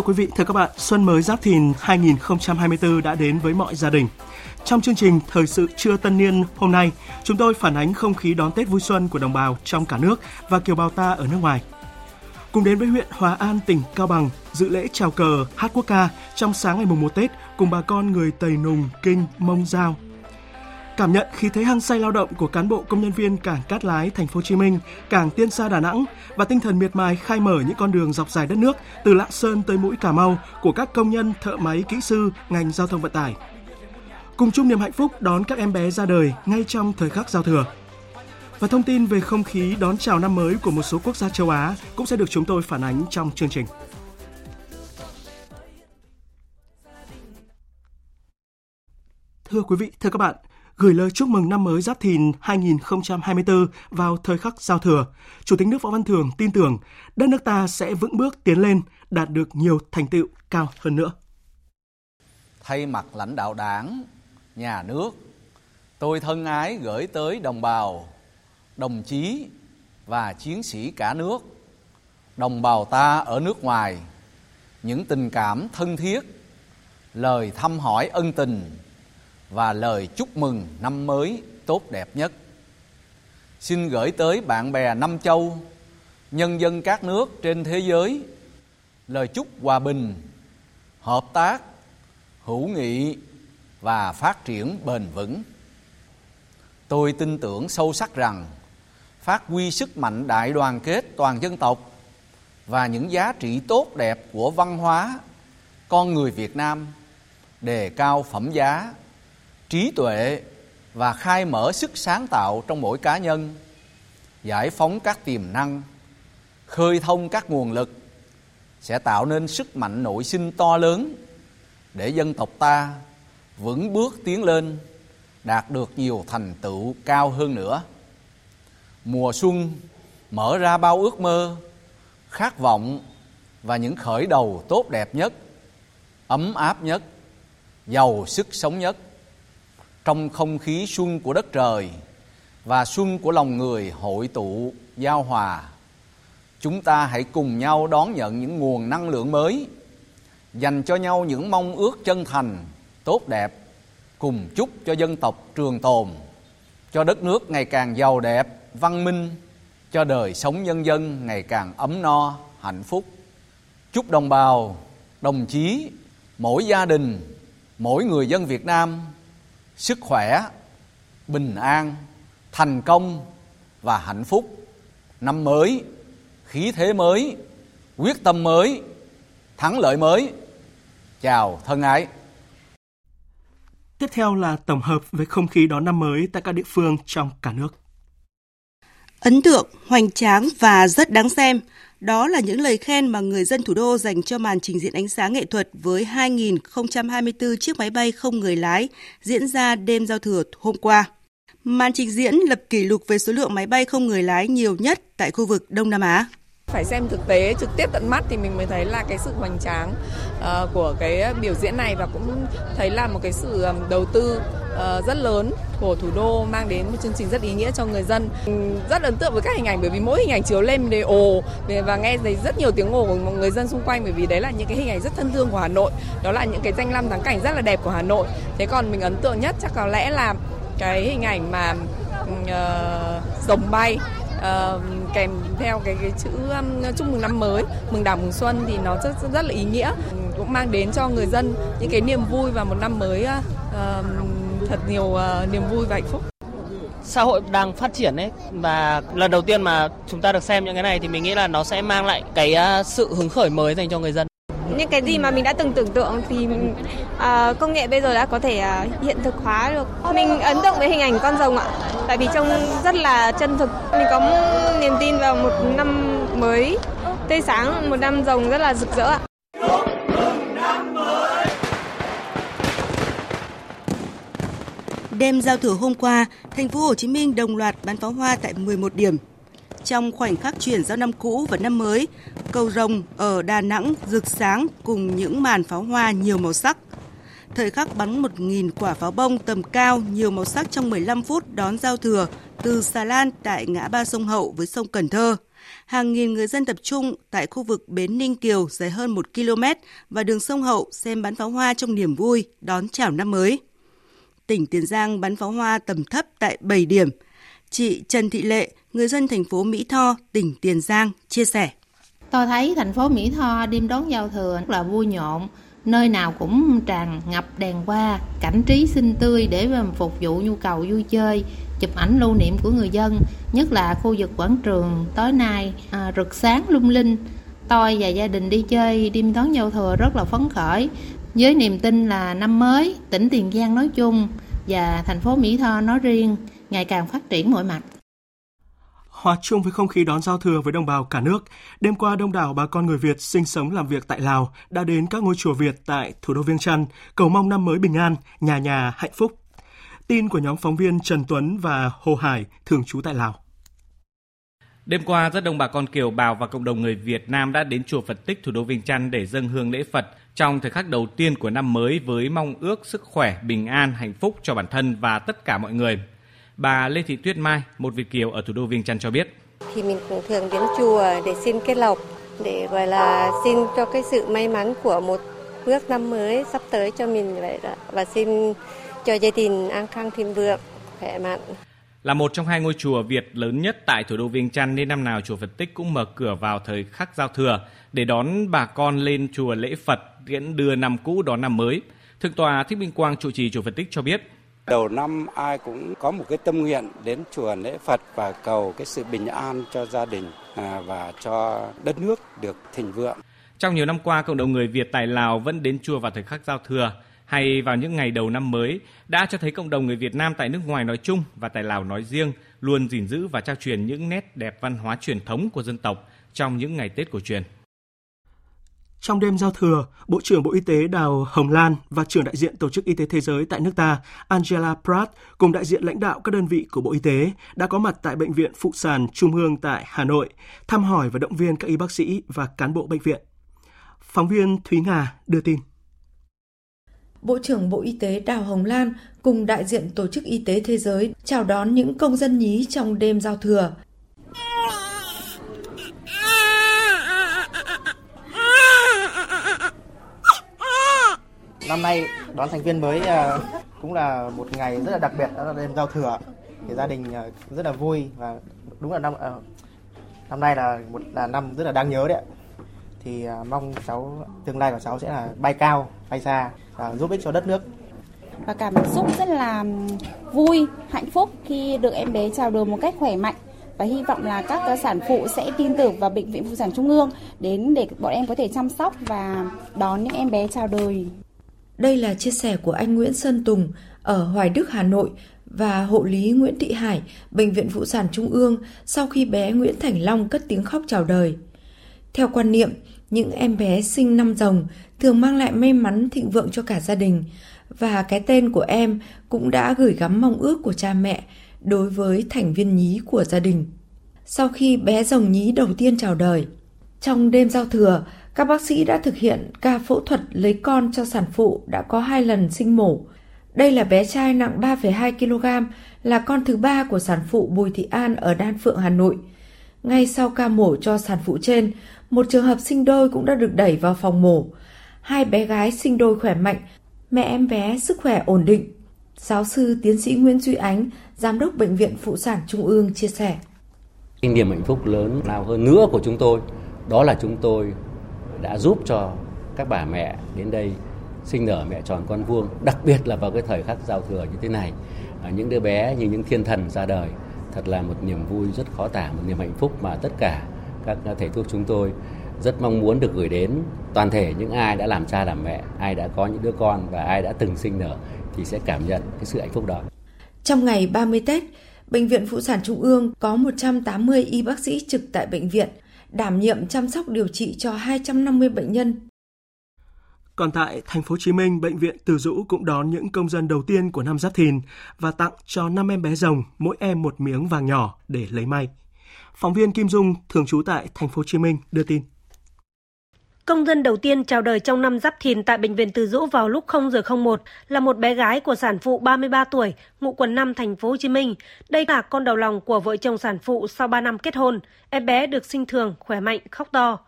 Thưa quý vị, thưa các bạn, xuân mới Giáp Thìn 2024 đã đến với mọi gia đình. Trong chương trình Thời sự trưa tân niên hôm nay, chúng tôi phản ánh không khí đón Tết vui xuân của đồng bào trong cả nước và kiều bào ta ở nước ngoài. Cùng đến với huyện Hòa An, tỉnh Cao Bằng, dự lễ chào cờ hát quốc ca trong sáng ngày mùng 1 Tết cùng bà con người Tây Nùng, Kinh, Mông Giao, Cảm nhận khí thế hăng say lao động của cán bộ công nhân viên cảng Cát Lái, thành phố Hồ Chí Minh, cảng Tiên Sa Đà Nẵng và tinh thần miệt mài khai mở những con đường dọc dài đất nước từ Lạng Sơn tới mũi Cà Mau của các công nhân thợ máy kỹ sư ngành giao thông vận tải. Cùng chung niềm hạnh phúc đón các em bé ra đời ngay trong thời khắc giao thừa. Và thông tin về không khí đón chào năm mới của một số quốc gia châu Á cũng sẽ được chúng tôi phản ánh trong chương trình. Thưa quý vị, thưa các bạn, gửi lời chúc mừng năm mới Giáp Thìn 2024 vào thời khắc giao thừa, Chủ tịch nước Võ Văn Thưởng tin tưởng đất nước ta sẽ vững bước tiến lên, đạt được nhiều thành tựu cao hơn nữa. Thay mặt lãnh đạo đảng, nhà nước, tôi thân ái gửi tới đồng bào, đồng chí và chiến sĩ cả nước, đồng bào ta ở nước ngoài, những tình cảm thân thiết, lời thăm hỏi ân tình và lời chúc mừng năm mới tốt đẹp nhất. Xin gửi tới bạn bè năm châu, nhân dân các nước trên thế giới lời chúc hòa bình, hợp tác, hữu nghị và phát triển bền vững. Tôi tin tưởng sâu sắc rằng phát huy sức mạnh đại đoàn kết toàn dân tộc và những giá trị tốt đẹp của văn hóa con người Việt Nam đề cao phẩm giá trí tuệ và khai mở sức sáng tạo trong mỗi cá nhân, giải phóng các tiềm năng, khơi thông các nguồn lực sẽ tạo nên sức mạnh nội sinh to lớn để dân tộc ta vững bước tiến lên, đạt được nhiều thành tựu cao hơn nữa. Mùa xuân mở ra bao ước mơ, khát vọng và những khởi đầu tốt đẹp nhất, ấm áp nhất, giàu sức sống nhất trong không khí xuân của đất trời và xuân của lòng người hội tụ, giao hòa. Chúng ta hãy cùng nhau đón nhận những nguồn năng lượng mới, dành cho nhau những mong ước chân thành, tốt đẹp, cùng chúc cho dân tộc trường tồn, cho đất nước ngày càng giàu đẹp, văn minh, cho đời sống nhân dân ngày càng ấm no, hạnh phúc. Chúc đồng bào, đồng chí, mỗi gia đình, mỗi người dân việt nam sức khỏe bình an thành công và hạnh phúc năm mới khí thế mới quyết tâm mới thắng lợi mới chào thân ái Tiếp theo là tổng hợp về không khí đón năm mới tại các địa phương trong cả nước. Ấn tượng, hoành tráng và rất đáng xem. Đó là những lời khen mà người dân thủ đô dành cho màn trình diễn ánh sáng nghệ thuật với 2.024 chiếc máy bay không người lái diễn ra đêm giao thừa hôm qua. Màn trình diễn lập kỷ lục về số lượng máy bay không người lái nhiều nhất tại khu vực Đông Nam Á phải xem thực tế trực tiếp tận mắt thì mình mới thấy là cái sự hoành tráng uh, của cái biểu diễn này và cũng thấy là một cái sự um, đầu tư uh, rất lớn của thủ đô mang đến một chương trình rất ý nghĩa cho người dân. Rất ấn tượng với các hình ảnh bởi vì mỗi hình ảnh chiếu lên để ồ và nghe thấy rất nhiều tiếng ồ của người dân xung quanh bởi vì đấy là những cái hình ảnh rất thân thương của Hà Nội. Đó là những cái danh lam thắng cảnh rất là đẹp của Hà Nội. Thế còn mình ấn tượng nhất chắc có lẽ là cái hình ảnh mà uh, rồng ờ, bay uh, kèm theo cái cái chữ um, chúc mừng năm mới mừng đảng mừng xuân thì nó rất rất là ý nghĩa. Cũng mang đến cho người dân những cái niềm vui và một năm mới uh, thật nhiều uh, niềm vui và hạnh phúc. Xã hội đang phát triển ấy và lần đầu tiên mà chúng ta được xem những cái này thì mình nghĩ là nó sẽ mang lại cái sự hứng khởi mới dành cho người dân những cái gì mà mình đã từng tưởng tượng thì uh, công nghệ bây giờ đã có thể uh, hiện thực hóa được. Mình ấn tượng với hình ảnh con rồng ạ, tại vì trông rất là chân thực. Mình có niềm tin vào một năm mới tươi sáng, một năm rồng rất là rực rỡ ạ. Đêm giao thừa hôm qua, thành phố Hồ Chí Minh đồng loạt bắn pháo hoa tại 11 điểm trong khoảnh khắc chuyển giao năm cũ và năm mới, cầu rồng ở Đà Nẵng rực sáng cùng những màn pháo hoa nhiều màu sắc. Thời khắc bắn 1.000 quả pháo bông tầm cao nhiều màu sắc trong 15 phút đón giao thừa từ xà lan tại ngã ba sông Hậu với sông Cần Thơ. Hàng nghìn người dân tập trung tại khu vực bến Ninh Kiều dài hơn 1 km và đường sông Hậu xem bắn pháo hoa trong niềm vui đón chào năm mới. Tỉnh Tiền Giang bắn pháo hoa tầm thấp tại 7 điểm. Chị Trần Thị Lệ, người dân thành phố Mỹ Tho, tỉnh Tiền Giang, chia sẻ. Tôi thấy thành phố Mỹ Tho đêm đón giao thừa rất là vui nhộn, nơi nào cũng tràn ngập đèn hoa, cảnh trí xinh tươi để phục vụ nhu cầu vui chơi, chụp ảnh lưu niệm của người dân, nhất là khu vực quảng trường tối nay à, rực sáng lung linh. Tôi và gia đình đi chơi đêm đón giao thừa rất là phấn khởi, với niềm tin là năm mới, tỉnh Tiền Giang nói chung và thành phố Mỹ Tho nói riêng ngày càng phát triển mọi mặt hòa chung với không khí đón giao thừa với đồng bào cả nước, đêm qua đông đảo bà con người Việt sinh sống làm việc tại Lào đã đến các ngôi chùa Việt tại thủ đô Viêng Chăn cầu mong năm mới bình an, nhà nhà hạnh phúc. Tin của nhóm phóng viên Trần Tuấn và Hồ Hải thường trú tại Lào. Đêm qua, rất đông bà con kiều bào và cộng đồng người Việt Nam đã đến chùa Phật Tích thủ đô Viêng Chăn để dâng hương lễ Phật trong thời khắc đầu tiên của năm mới với mong ước sức khỏe, bình an, hạnh phúc cho bản thân và tất cả mọi người. Bà Lê Thị Tuyết Mai, một Việt kiều ở thủ đô Viêng Chăn cho biết. Thì mình cũng thường đến chùa để xin kết lộc, để gọi là xin cho cái sự may mắn của một bước năm mới sắp tới cho mình vậy đó và xin cho gia đình an khang thịnh vượng, khỏe mạnh. Là một trong hai ngôi chùa Việt lớn nhất tại thủ đô Viêng Chăn nên năm nào chùa Phật Tích cũng mở cửa vào thời khắc giao thừa để đón bà con lên chùa lễ Phật tiễn đưa năm cũ đón năm mới. Thượng tọa Thích Minh Quang trụ trì chùa Phật Tích cho biết, Đầu năm ai cũng có một cái tâm nguyện đến chùa lễ Phật và cầu cái sự bình an cho gia đình à, và cho đất nước được thịnh vượng. Trong nhiều năm qua, cộng đồng người Việt tại Lào vẫn đến chùa vào thời khắc giao thừa hay vào những ngày đầu năm mới đã cho thấy cộng đồng người Việt Nam tại nước ngoài nói chung và tại Lào nói riêng luôn gìn giữ và trao truyền những nét đẹp văn hóa truyền thống của dân tộc trong những ngày Tết cổ truyền. Trong đêm giao thừa, Bộ trưởng Bộ Y tế Đào Hồng Lan và trưởng đại diện Tổ chức Y tế Thế giới tại nước ta Angela Pratt cùng đại diện lãnh đạo các đơn vị của Bộ Y tế đã có mặt tại Bệnh viện Phụ sản Trung ương tại Hà Nội, thăm hỏi và động viên các y bác sĩ và cán bộ bệnh viện. Phóng viên Thúy Nga đưa tin. Bộ trưởng Bộ Y tế Đào Hồng Lan cùng đại diện Tổ chức Y tế Thế giới chào đón những công dân nhí trong đêm giao thừa. Năm nay đón thành viên mới ờ, cũng là một ngày rất là đặc biệt đó là đêm giao thừa. Thì gia đình ờ, rất là vui và đúng là năm ờ, năm nay là một là năm rất là đáng nhớ đấy. Thì mong cháu tương lai của cháu sẽ là bay cao, bay xa và giúp ích cho đất nước và cảm xúc rất là vui, hạnh phúc khi được em bé chào đời một cách khỏe mạnh và hy vọng là các sản phụ sẽ tin tưởng vào bệnh viện phụ sản trung ương đến để bọn em có thể chăm sóc và đón những em bé chào đời. Đây là chia sẻ của anh Nguyễn Sơn Tùng ở Hoài Đức, Hà Nội và hộ lý Nguyễn Thị Hải, Bệnh viện Phụ sản Trung ương sau khi bé Nguyễn Thành Long cất tiếng khóc chào đời. Theo quan niệm, những em bé sinh năm rồng thường mang lại may mắn thịnh vượng cho cả gia đình và cái tên của em cũng đã gửi gắm mong ước của cha mẹ đối với thành viên nhí của gia đình. Sau khi bé rồng nhí đầu tiên chào đời, trong đêm giao thừa, các bác sĩ đã thực hiện ca phẫu thuật lấy con cho sản phụ đã có hai lần sinh mổ. Đây là bé trai nặng 3,2 kg, là con thứ ba của sản phụ Bùi Thị An ở Đan Phượng, Hà Nội. Ngay sau ca mổ cho sản phụ trên, một trường hợp sinh đôi cũng đã được đẩy vào phòng mổ. Hai bé gái sinh đôi khỏe mạnh, mẹ em bé sức khỏe ổn định. Giáo sư tiến sĩ Nguyễn Duy Ánh, Giám đốc Bệnh viện Phụ sản Trung ương chia sẻ. Kinh niềm hạnh phúc lớn nào hơn nữa của chúng tôi, đó là chúng tôi đã giúp cho các bà mẹ đến đây sinh nở mẹ tròn con vuông, đặc biệt là vào cái thời khắc giao thừa như thế này. À, những đứa bé như những thiên thần ra đời, thật là một niềm vui rất khó tả, một niềm hạnh phúc mà tất cả các thầy thuốc chúng tôi rất mong muốn được gửi đến toàn thể những ai đã làm cha làm mẹ, ai đã có những đứa con và ai đã từng sinh nở thì sẽ cảm nhận cái sự hạnh phúc đó. Trong ngày 30 Tết, Bệnh viện Phụ sản Trung ương có 180 y bác sĩ trực tại bệnh viện, đảm nhiệm chăm sóc điều trị cho 250 bệnh nhân. Còn tại thành phố Hồ Chí Minh, bệnh viện Từ Dũ cũng đón những công dân đầu tiên của năm Giáp Thìn và tặng cho 5 em bé rồng, mỗi em một miếng vàng nhỏ để lấy may. Phóng viên Kim Dung thường trú tại thành phố Hồ Chí Minh đưa tin. Công dân đầu tiên chào đời trong năm Giáp Thìn tại bệnh viện Từ Dũ vào lúc 0 giờ 01 là một bé gái của sản phụ 33 tuổi, ngụ quận 5 thành phố Hồ Chí Minh. Đây là con đầu lòng của vợ chồng sản phụ sau 3 năm kết hôn. Em bé được sinh thường, khỏe mạnh, khóc to.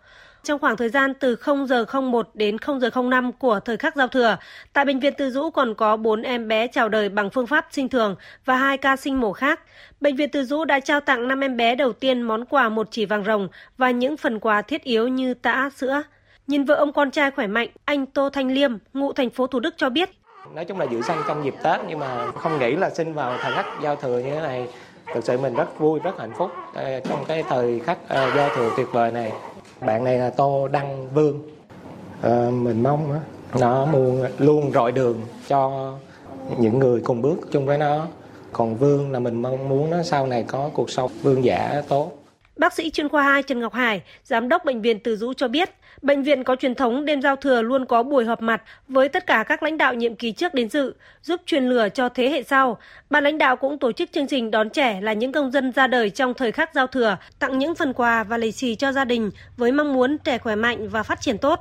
Trong khoảng thời gian từ 0 giờ 01 đến 0 giờ 05 của thời khắc giao thừa, tại bệnh viện Từ Dũ còn có 4 em bé chào đời bằng phương pháp sinh thường và 2 ca sinh mổ khác. Bệnh viện Từ Dũ đã trao tặng 5 em bé đầu tiên món quà một chỉ vàng rồng và những phần quà thiết yếu như tã, sữa. Nhìn vợ ông con trai khỏe mạnh, anh Tô Thanh Liêm, ngụ thành phố Thủ Đức cho biết. Nói chung là giữ xanh trong dịp Tết nhưng mà không nghĩ là sinh vào thời khắc giao thừa như thế này. Thực sự mình rất vui, rất hạnh phúc trong cái thời khắc giao thừa tuyệt vời này. Bạn này là Tô Đăng Vương. À, mình mong nó muốn luôn rọi đường cho những người cùng bước chung với nó. Còn Vương là mình mong muốn nó sau này có cuộc sống vương giả tốt. Bác sĩ chuyên khoa 2 Trần Ngọc Hải, giám đốc bệnh viện Từ Dũ cho biết, bệnh viện có truyền thống đêm giao thừa luôn có buổi họp mặt với tất cả các lãnh đạo nhiệm kỳ trước đến dự, giúp truyền lửa cho thế hệ sau. Ban lãnh đạo cũng tổ chức chương trình đón trẻ là những công dân ra đời trong thời khắc giao thừa, tặng những phần quà và lì xì cho gia đình với mong muốn trẻ khỏe mạnh và phát triển tốt.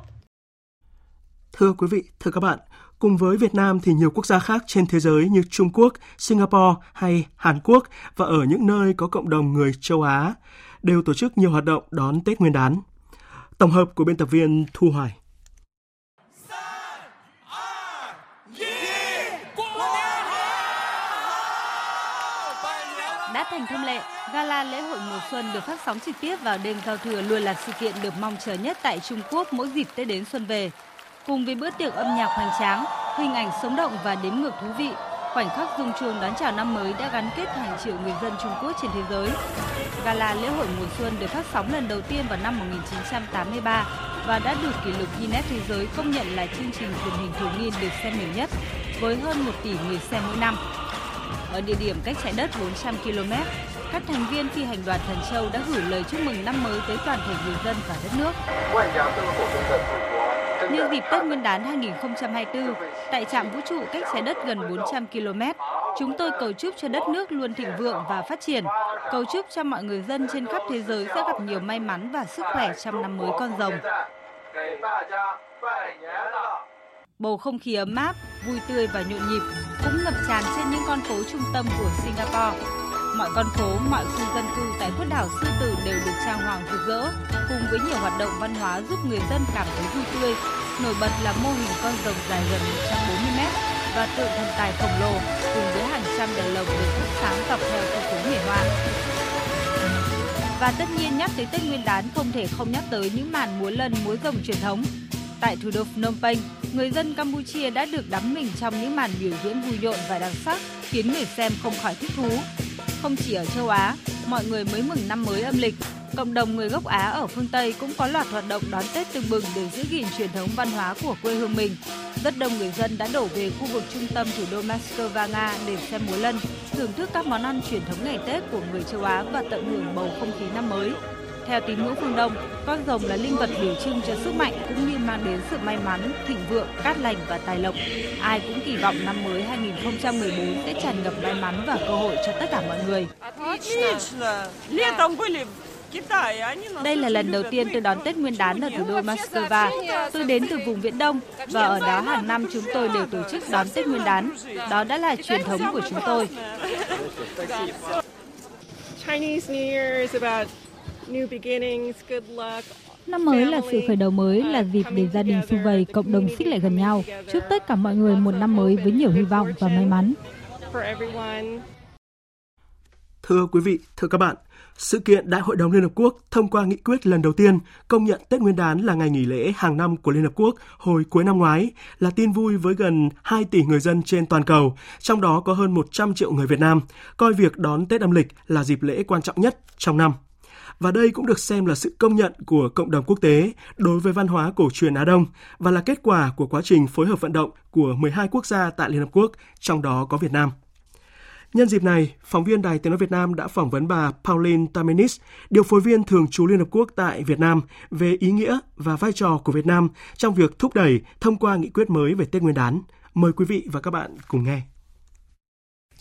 Thưa quý vị, thưa các bạn, Cùng với Việt Nam thì nhiều quốc gia khác trên thế giới như Trung Quốc, Singapore hay Hàn Quốc và ở những nơi có cộng đồng người châu Á đều tổ chức nhiều hoạt động đón Tết Nguyên đán. Tổng hợp của biên tập viên Thu Hoài. Đã thành thông lệ, gala lễ hội mùa xuân được phát sóng trực tiếp vào đêm giao thừa luôn là sự kiện được mong chờ nhất tại Trung Quốc mỗi dịp Tết đến xuân về. Cùng với bữa tiệc âm nhạc hoành tráng, hình ảnh sống động và đếm ngược thú vị, khoảnh khắc rung chuông đón chào năm mới đã gắn kết hàng triệu người dân Trung Quốc trên thế giới. Gala lễ hội mùa xuân được phát sóng lần đầu tiên vào năm 1983 và đã được kỷ lục Guinness Thế giới công nhận là chương trình truyền hình thường niên được xem nhiều nhất, với hơn 1 tỷ người xem mỗi năm. Ở địa điểm cách trái đất 400 km, các thành viên phi hành đoàn Thần Châu đã gửi lời chúc mừng năm mới tới toàn thể người dân và đất nước. Nhân dịp Tết Nguyên đán 2024, tại trạm vũ trụ cách trái đất gần 400 km, chúng tôi cầu chúc cho đất nước luôn thịnh vượng và phát triển, cầu chúc cho mọi người dân trên khắp thế giới sẽ gặp nhiều may mắn và sức khỏe trong năm mới con rồng. Bầu không khí ấm áp, vui tươi và nhộn nhịp cũng ngập tràn trên những con phố trung tâm của Singapore. Mọi con phố, mọi khu dân cư tại quốc đảo Sư Tử đều được trang hoàng rực rỡ, cùng với nhiều hoạt động văn hóa giúp người dân cảm thấy vui tươi. Nổi bật là mô hình con rồng dài gần 140 mét và tượng thần tài khổng lồ cùng với hàng trăm đèn lồng được thắp sáng dọc theo khu phố nghệ Hoa. Và tất nhiên nhắc tới Tết Nguyên đán không thể không nhắc tới những màn múa lân múa rồng truyền thống. Tại thủ đô Phnom Penh, người dân Campuchia đã được đắm mình trong những màn biểu diễn vui nhộn và đặc sắc, khiến người xem không khỏi thích thú. Không chỉ ở châu Á, mọi người mới mừng năm mới âm lịch, cộng đồng người gốc Á ở phương Tây cũng có loạt hoạt động đón Tết tưng bừng để giữ gìn truyền thống văn hóa của quê hương mình. Rất đông người dân đã đổ về khu vực trung tâm thủ đô Moscow, Nga để xem múa lân, thưởng thức các món ăn truyền thống ngày Tết của người châu Á và tận hưởng bầu không khí năm mới. Theo tín ngưỡng phương Đông, con rồng là linh vật biểu trưng cho sức mạnh cũng như mang đến sự may mắn, thịnh vượng, cát lành và tài lộc. Ai cũng kỳ vọng năm mới 2014 sẽ tràn ngập may mắn và cơ hội cho tất cả mọi người. Đây là lần đầu tiên tôi đón Tết Nguyên đán ở thủ đô Moscow. Tôi đến từ vùng Viễn Đông và ở đó hàng năm chúng tôi đều tổ chức đón Tết Nguyên đán. Đó đã là truyền thống của chúng tôi. Chinese New Year is about new beginnings, good luck, Năm mới là sự khởi đầu mới, là dịp để gia đình sum vầy, cộng đồng xích lại gần nhau. Chúc tất cả mọi người một năm mới với nhiều hy vọng và may mắn. Thưa quý vị, thưa các bạn, sự kiện Đại hội đồng Liên Hợp Quốc thông qua nghị quyết lần đầu tiên công nhận Tết Nguyên đán là ngày nghỉ lễ hàng năm của Liên Hợp Quốc hồi cuối năm ngoái là tin vui với gần 2 tỷ người dân trên toàn cầu, trong đó có hơn 100 triệu người Việt Nam, coi việc đón Tết âm lịch là dịp lễ quan trọng nhất trong năm. Và đây cũng được xem là sự công nhận của cộng đồng quốc tế đối với văn hóa cổ truyền Á Đông và là kết quả của quá trình phối hợp vận động của 12 quốc gia tại Liên Hợp Quốc, trong đó có Việt Nam. Nhân dịp này, phóng viên Đài Tiếng Nói Việt Nam đã phỏng vấn bà Pauline Tamenis, điều phối viên thường trú Liên Hợp Quốc tại Việt Nam về ý nghĩa và vai trò của Việt Nam trong việc thúc đẩy thông qua nghị quyết mới về Tết Nguyên đán. Mời quý vị và các bạn cùng nghe.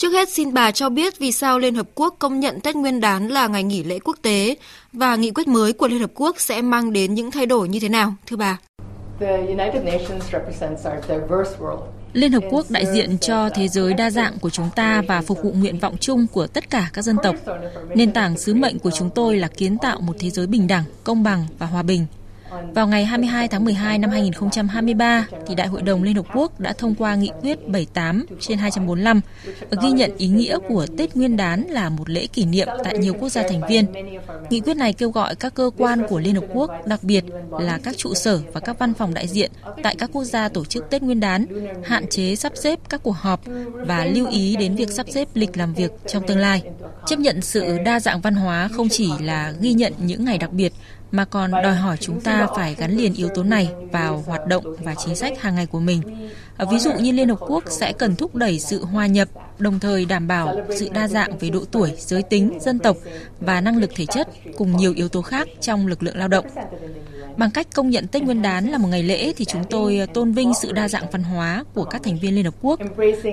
Trước hết xin bà cho biết vì sao Liên Hợp Quốc công nhận Tết Nguyên đán là ngày nghỉ lễ quốc tế và nghị quyết mới của Liên Hợp Quốc sẽ mang đến những thay đổi như thế nào, thưa bà? Liên Hợp Quốc đại diện cho thế giới đa dạng của chúng ta và phục vụ nguyện vọng chung của tất cả các dân tộc. Nền tảng sứ mệnh của chúng tôi là kiến tạo một thế giới bình đẳng, công bằng và hòa bình – vào ngày 22 tháng 12 năm 2023, thì Đại hội đồng Liên Hợp Quốc đã thông qua nghị quyết 78 trên 245, ghi nhận ý nghĩa của Tết Nguyên đán là một lễ kỷ niệm tại nhiều quốc gia thành viên. Nghị quyết này kêu gọi các cơ quan của Liên Hợp Quốc, đặc biệt là các trụ sở và các văn phòng đại diện tại các quốc gia tổ chức Tết Nguyên đán, hạn chế sắp xếp các cuộc họp và lưu ý đến việc sắp xếp lịch làm việc trong tương lai. Chấp nhận sự đa dạng văn hóa không chỉ là ghi nhận những ngày đặc biệt mà còn đòi hỏi chúng ta phải gắn liền yếu tố này vào hoạt động và chính sách hàng ngày của mình. Ví dụ như Liên Hợp Quốc sẽ cần thúc đẩy sự hòa nhập, đồng thời đảm bảo sự đa dạng về độ tuổi, giới tính, dân tộc và năng lực thể chất cùng nhiều yếu tố khác trong lực lượng lao động. Bằng cách công nhận Tết Nguyên đán là một ngày lễ thì chúng tôi ờ, tôn vinh sự đa dạng văn hóa của các thành viên Liên Hợp Quốc.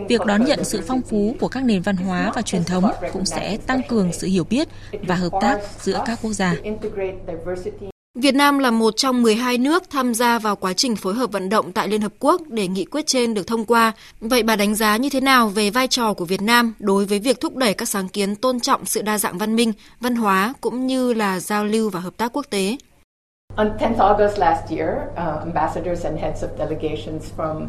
Việc đón nhận sự phong phú của các nền văn hóa và truyền thống cũng sẽ tăng cường sự hiểu biết và hợp tác giữa các quốc gia. Việt Nam là một trong 12 nước tham gia vào quá trình phối hợp vận động tại Liên Hợp Quốc để nghị quyết trên được thông qua. Vậy bà đánh giá như thế nào về vai trò của Việt Nam đối với việc thúc đẩy các sáng kiến tôn trọng sự đa dạng văn minh, văn hóa cũng như là giao lưu và hợp tác quốc tế? On 10th August last year, uh, ambassadors and heads of delegations from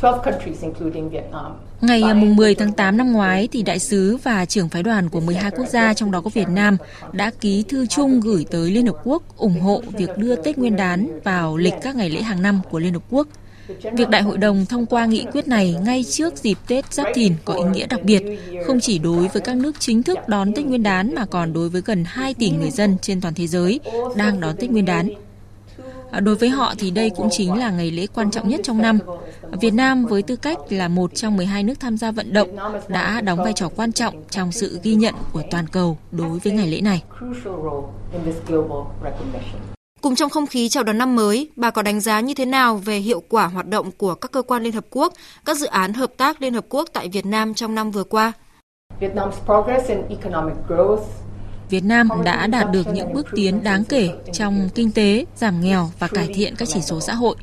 12 countries including Vietnam Ngày mùng 10 tháng 8 năm ngoái thì đại sứ và trưởng phái đoàn của 12 quốc gia trong đó có Việt Nam đã ký thư chung gửi tới Liên Hợp Quốc ủng hộ việc đưa Tết Nguyên đán vào lịch các ngày lễ hàng năm của Liên Hợp Quốc. Việc Đại hội đồng thông qua nghị quyết này ngay trước dịp Tết Giáp Thìn có ý nghĩa đặc biệt, không chỉ đối với các nước chính thức đón Tết Nguyên đán mà còn đối với gần 2 tỷ người dân trên toàn thế giới đang đón Tết Nguyên đán. À, đối với họ thì đây cũng chính là ngày lễ quan trọng nhất trong năm. Việt Nam với tư cách là một trong 12 nước tham gia vận động đã đóng vai trò quan trọng trong sự ghi nhận của toàn cầu đối với ngày lễ này. Cùng trong không khí chào đón năm mới, bà có đánh giá như thế nào về hiệu quả hoạt động của các cơ quan Liên Hợp Quốc, các dự án hợp tác Liên Hợp Quốc tại Việt Nam trong năm vừa qua? Vietnam's progress in economic growth Việt Nam đã đạt được những bước tiến đáng kể trong kinh tế, giảm nghèo và cải thiện các chỉ số xã hội.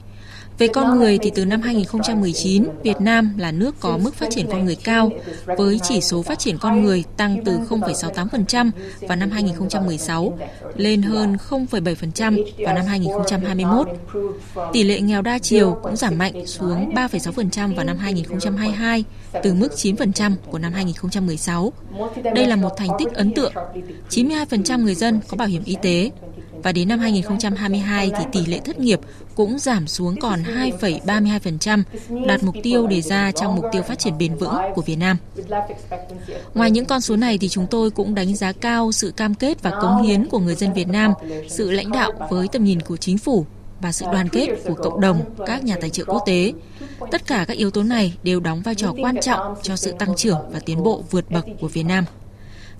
Về con người thì từ năm 2019, Việt Nam là nước có mức phát triển con người cao với chỉ số phát triển con người tăng từ 0,68% vào năm 2016 lên hơn 0,7% vào năm 2021. Tỷ lệ nghèo đa chiều cũng giảm mạnh xuống 3,6% vào năm 2022 từ mức 9% của năm 2016. Đây là một thành tích ấn tượng. 92% người dân có bảo hiểm y tế, và đến năm 2022 thì tỷ lệ thất nghiệp cũng giảm xuống còn 2,32%, đạt mục tiêu đề ra trong mục tiêu phát triển bền vững của Việt Nam. Ngoài những con số này thì chúng tôi cũng đánh giá cao sự cam kết và cống hiến của người dân Việt Nam, sự lãnh đạo với tầm nhìn của chính phủ và sự đoàn kết của cộng đồng, các nhà tài trợ quốc tế. Tất cả các yếu tố này đều đóng vai trò quan trọng cho sự tăng trưởng và tiến bộ vượt bậc của Việt Nam.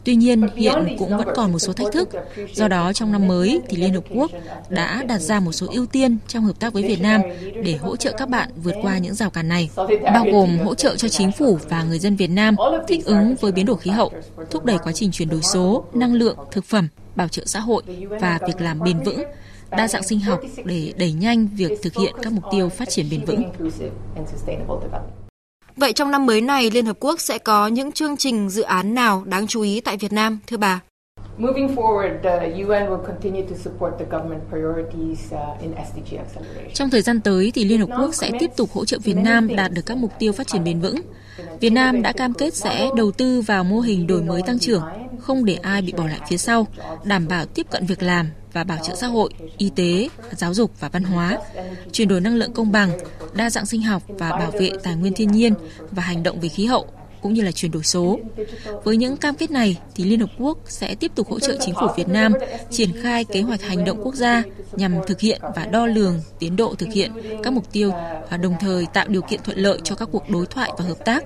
Tuy nhiên, hiện cũng vẫn còn một số thách thức. Do đó, trong năm mới thì Liên Hợp Quốc đã đặt ra một số ưu tiên trong hợp tác với Việt Nam để hỗ trợ các bạn vượt qua những rào cản này, bao gồm hỗ trợ cho chính phủ và người dân Việt Nam thích ứng với biến đổi khí hậu, thúc đẩy quá trình chuyển đổi số, năng lượng, thực phẩm, bảo trợ xã hội và việc làm bền vững, đa dạng sinh học để đẩy nhanh việc thực hiện các mục tiêu phát triển bền vững. Vậy trong năm mới này, Liên Hợp Quốc sẽ có những chương trình dự án nào đáng chú ý tại Việt Nam, thưa bà? Moving forward, the UN will continue to support the government priorities uh, in SDG acceleration. Trong thời gian tới thì Liên Hợp Quốc sẽ tiếp tục hỗ trợ Việt Nam đạt được các mục tiêu phát triển bền vững. Việt Nam đã cam kết sẽ đầu tư vào mô hình đổi mới tăng trưởng, không để ai bị bỏ lại phía sau, đảm bảo tiếp cận việc làm và bảo trợ xã hội, y tế, giáo dục và văn hóa, chuyển đổi năng lượng công bằng, đa dạng sinh học và bảo vệ tài nguyên thiên nhiên và hành động về khí hậu cũng như là chuyển đổi số. Với những cam kết này thì Liên Hợp Quốc sẽ tiếp tục hỗ trợ chính phủ Việt Nam triển khai kế hoạch hành động quốc gia nhằm thực hiện và đo lường tiến độ thực hiện các mục tiêu và đồng thời tạo điều kiện thuận lợi cho các cuộc đối thoại và hợp tác,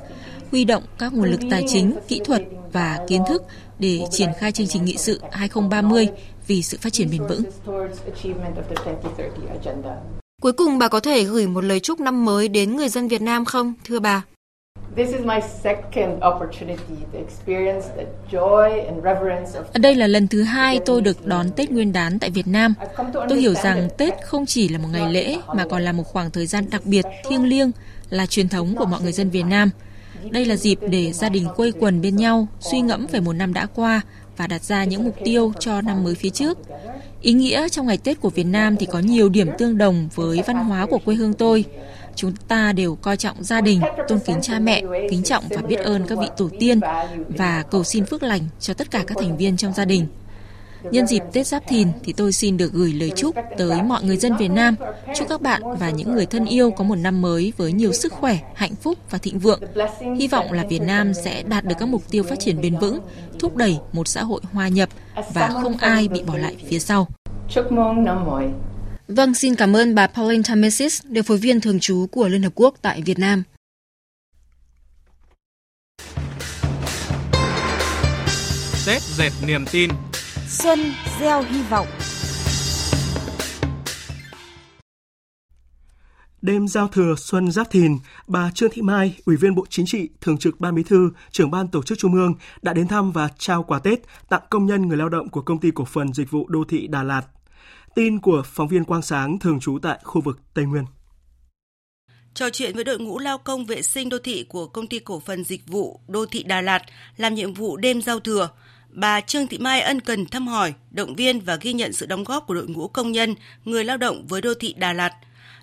huy động các nguồn lực tài chính, kỹ thuật và kiến thức để triển khai chương trình nghị sự 2030 vì sự phát triển bền vững. Cuối cùng bà có thể gửi một lời chúc năm mới đến người dân Việt Nam không, thưa bà? Đây là lần thứ hai tôi được đón Tết Nguyên đán tại Việt Nam. Tôi hiểu rằng Tết không chỉ là một ngày lễ mà còn là một khoảng thời gian đặc biệt, thiêng liêng, là truyền thống của mọi người dân Việt Nam. Đây là dịp để gia đình quây quần bên nhau, suy ngẫm về một năm đã qua và đặt ra những mục tiêu cho năm mới phía trước. Ý nghĩa trong ngày Tết của Việt Nam thì có nhiều điểm tương đồng với văn hóa của quê hương tôi chúng ta đều coi trọng gia đình, tôn kính cha mẹ, kính trọng và biết ơn các vị tổ tiên và cầu xin phước lành cho tất cả các thành viên trong gia đình. Nhân dịp Tết Giáp Thìn thì tôi xin được gửi lời chúc tới mọi người dân Việt Nam. Chúc các bạn và những người thân yêu có một năm mới với nhiều sức khỏe, hạnh phúc và thịnh vượng. Hy vọng là Việt Nam sẽ đạt được các mục tiêu phát triển bền vững, thúc đẩy một xã hội hòa nhập và không ai bị bỏ lại phía sau. Chúc mừng năm mới. Vâng, xin cảm ơn bà Pauline Tamesis, điều phối viên thường trú của Liên Hợp Quốc tại Việt Nam. Tết dệt niềm tin Xuân gieo hy vọng. Đêm giao thừa Xuân Giáp Thìn, bà Trương Thị Mai, Ủy viên Bộ Chính trị, Thường trực Ban Bí thư, trưởng ban tổ chức Trung ương đã đến thăm và trao quà Tết tặng công nhân người lao động của công ty cổ phần dịch vụ đô thị Đà Lạt. Tin của phóng viên Quang Sáng thường trú tại khu vực Tây Nguyên. Trò chuyện với đội ngũ lao công vệ sinh đô thị của công ty cổ phần dịch vụ đô thị Đà Lạt làm nhiệm vụ đêm giao thừa, bà Trương Thị Mai ân cần thăm hỏi, động viên và ghi nhận sự đóng góp của đội ngũ công nhân, người lao động với đô thị Đà Lạt,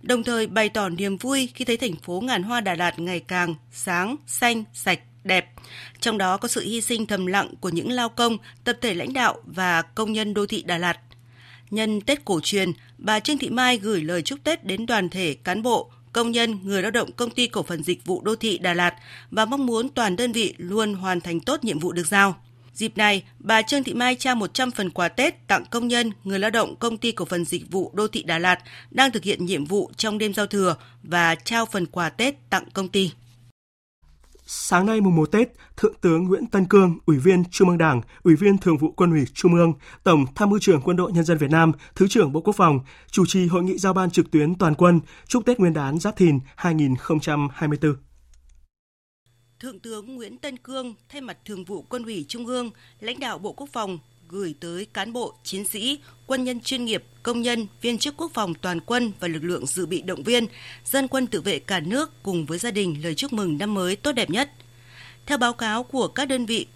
đồng thời bày tỏ niềm vui khi thấy thành phố ngàn hoa Đà Lạt ngày càng sáng, xanh, sạch, đẹp. Trong đó có sự hy sinh thầm lặng của những lao công, tập thể lãnh đạo và công nhân đô thị Đà Lạt – Nhân Tết cổ truyền, bà Trương Thị Mai gửi lời chúc Tết đến đoàn thể cán bộ, công nhân, người lao động công ty cổ phần dịch vụ đô thị Đà Lạt và mong muốn toàn đơn vị luôn hoàn thành tốt nhiệm vụ được giao. Dịp này, bà Trương Thị Mai trao 100 phần quà Tết tặng công nhân, người lao động công ty cổ phần dịch vụ đô thị Đà Lạt đang thực hiện nhiệm vụ trong đêm giao thừa và trao phần quà Tết tặng công ty. Sáng nay mùng 1 Tết, Thượng tướng Nguyễn Tân Cương, Ủy viên Trung ương Đảng, Ủy viên Thường vụ Quân ủy Trung ương, Tổng Tham mưu trưởng Quân đội Nhân dân Việt Nam, Thứ trưởng Bộ Quốc phòng, chủ trì hội nghị giao ban trực tuyến toàn quân chúc Tết Nguyên đán Giáp Thìn 2024. Thượng tướng Nguyễn Tân Cương thay mặt Thường vụ Quân ủy Trung ương, lãnh đạo Bộ Quốc phòng gửi tới cán bộ, chiến sĩ, quân nhân chuyên nghiệp, công nhân, viên chức quốc phòng toàn quân và lực lượng dự bị động viên, dân quân tự vệ cả nước cùng với gia đình lời chúc mừng năm mới tốt đẹp nhất. Theo báo cáo của các đơn vị,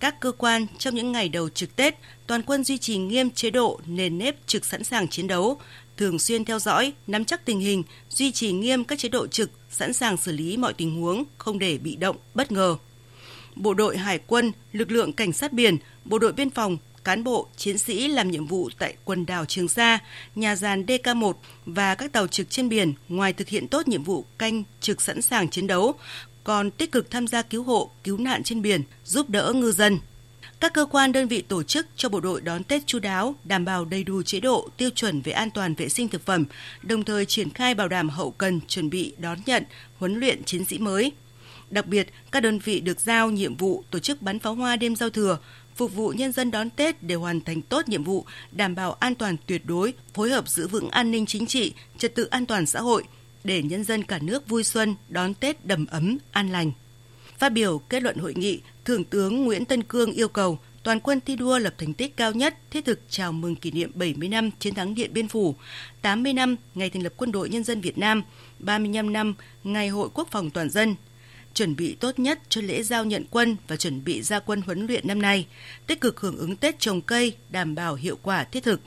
các cơ quan trong những ngày đầu trực Tết, toàn quân duy trì nghiêm chế độ nền nếp trực sẵn sàng chiến đấu, thường xuyên theo dõi, nắm chắc tình hình, duy trì nghiêm các chế độ trực, sẵn sàng xử lý mọi tình huống, không để bị động, bất ngờ bộ đội hải quân, lực lượng cảnh sát biển, bộ đội biên phòng, cán bộ, chiến sĩ làm nhiệm vụ tại quần đảo Trường Sa, nhà giàn DK1 và các tàu trực trên biển ngoài thực hiện tốt nhiệm vụ canh trực sẵn sàng chiến đấu, còn tích cực tham gia cứu hộ, cứu nạn trên biển, giúp đỡ ngư dân. Các cơ quan đơn vị tổ chức cho bộ đội đón Tết chú đáo, đảm bảo đầy đủ chế độ, tiêu chuẩn về an toàn vệ sinh thực phẩm, đồng thời triển khai bảo đảm hậu cần chuẩn bị đón nhận, huấn luyện chiến sĩ mới – Đặc biệt, các đơn vị được giao nhiệm vụ tổ chức bắn pháo hoa đêm giao thừa, phục vụ nhân dân đón Tết để hoàn thành tốt nhiệm vụ, đảm bảo an toàn tuyệt đối, phối hợp giữ vững an ninh chính trị, trật tự an toàn xã hội, để nhân dân cả nước vui xuân, đón Tết đầm ấm, an lành. Phát biểu kết luận hội nghị, Thượng tướng Nguyễn Tân Cương yêu cầu toàn quân thi đua lập thành tích cao nhất, thiết thực chào mừng kỷ niệm 70 năm chiến thắng Điện Biên Phủ, 80 năm ngày thành lập Quân đội Nhân dân Việt Nam, 35 năm Ngày hội Quốc phòng toàn dân, chuẩn bị tốt nhất cho lễ giao nhận quân và chuẩn bị ra quân huấn luyện năm nay, tích cực hưởng ứng Tết trồng cây, đảm bảo hiệu quả thiết thực.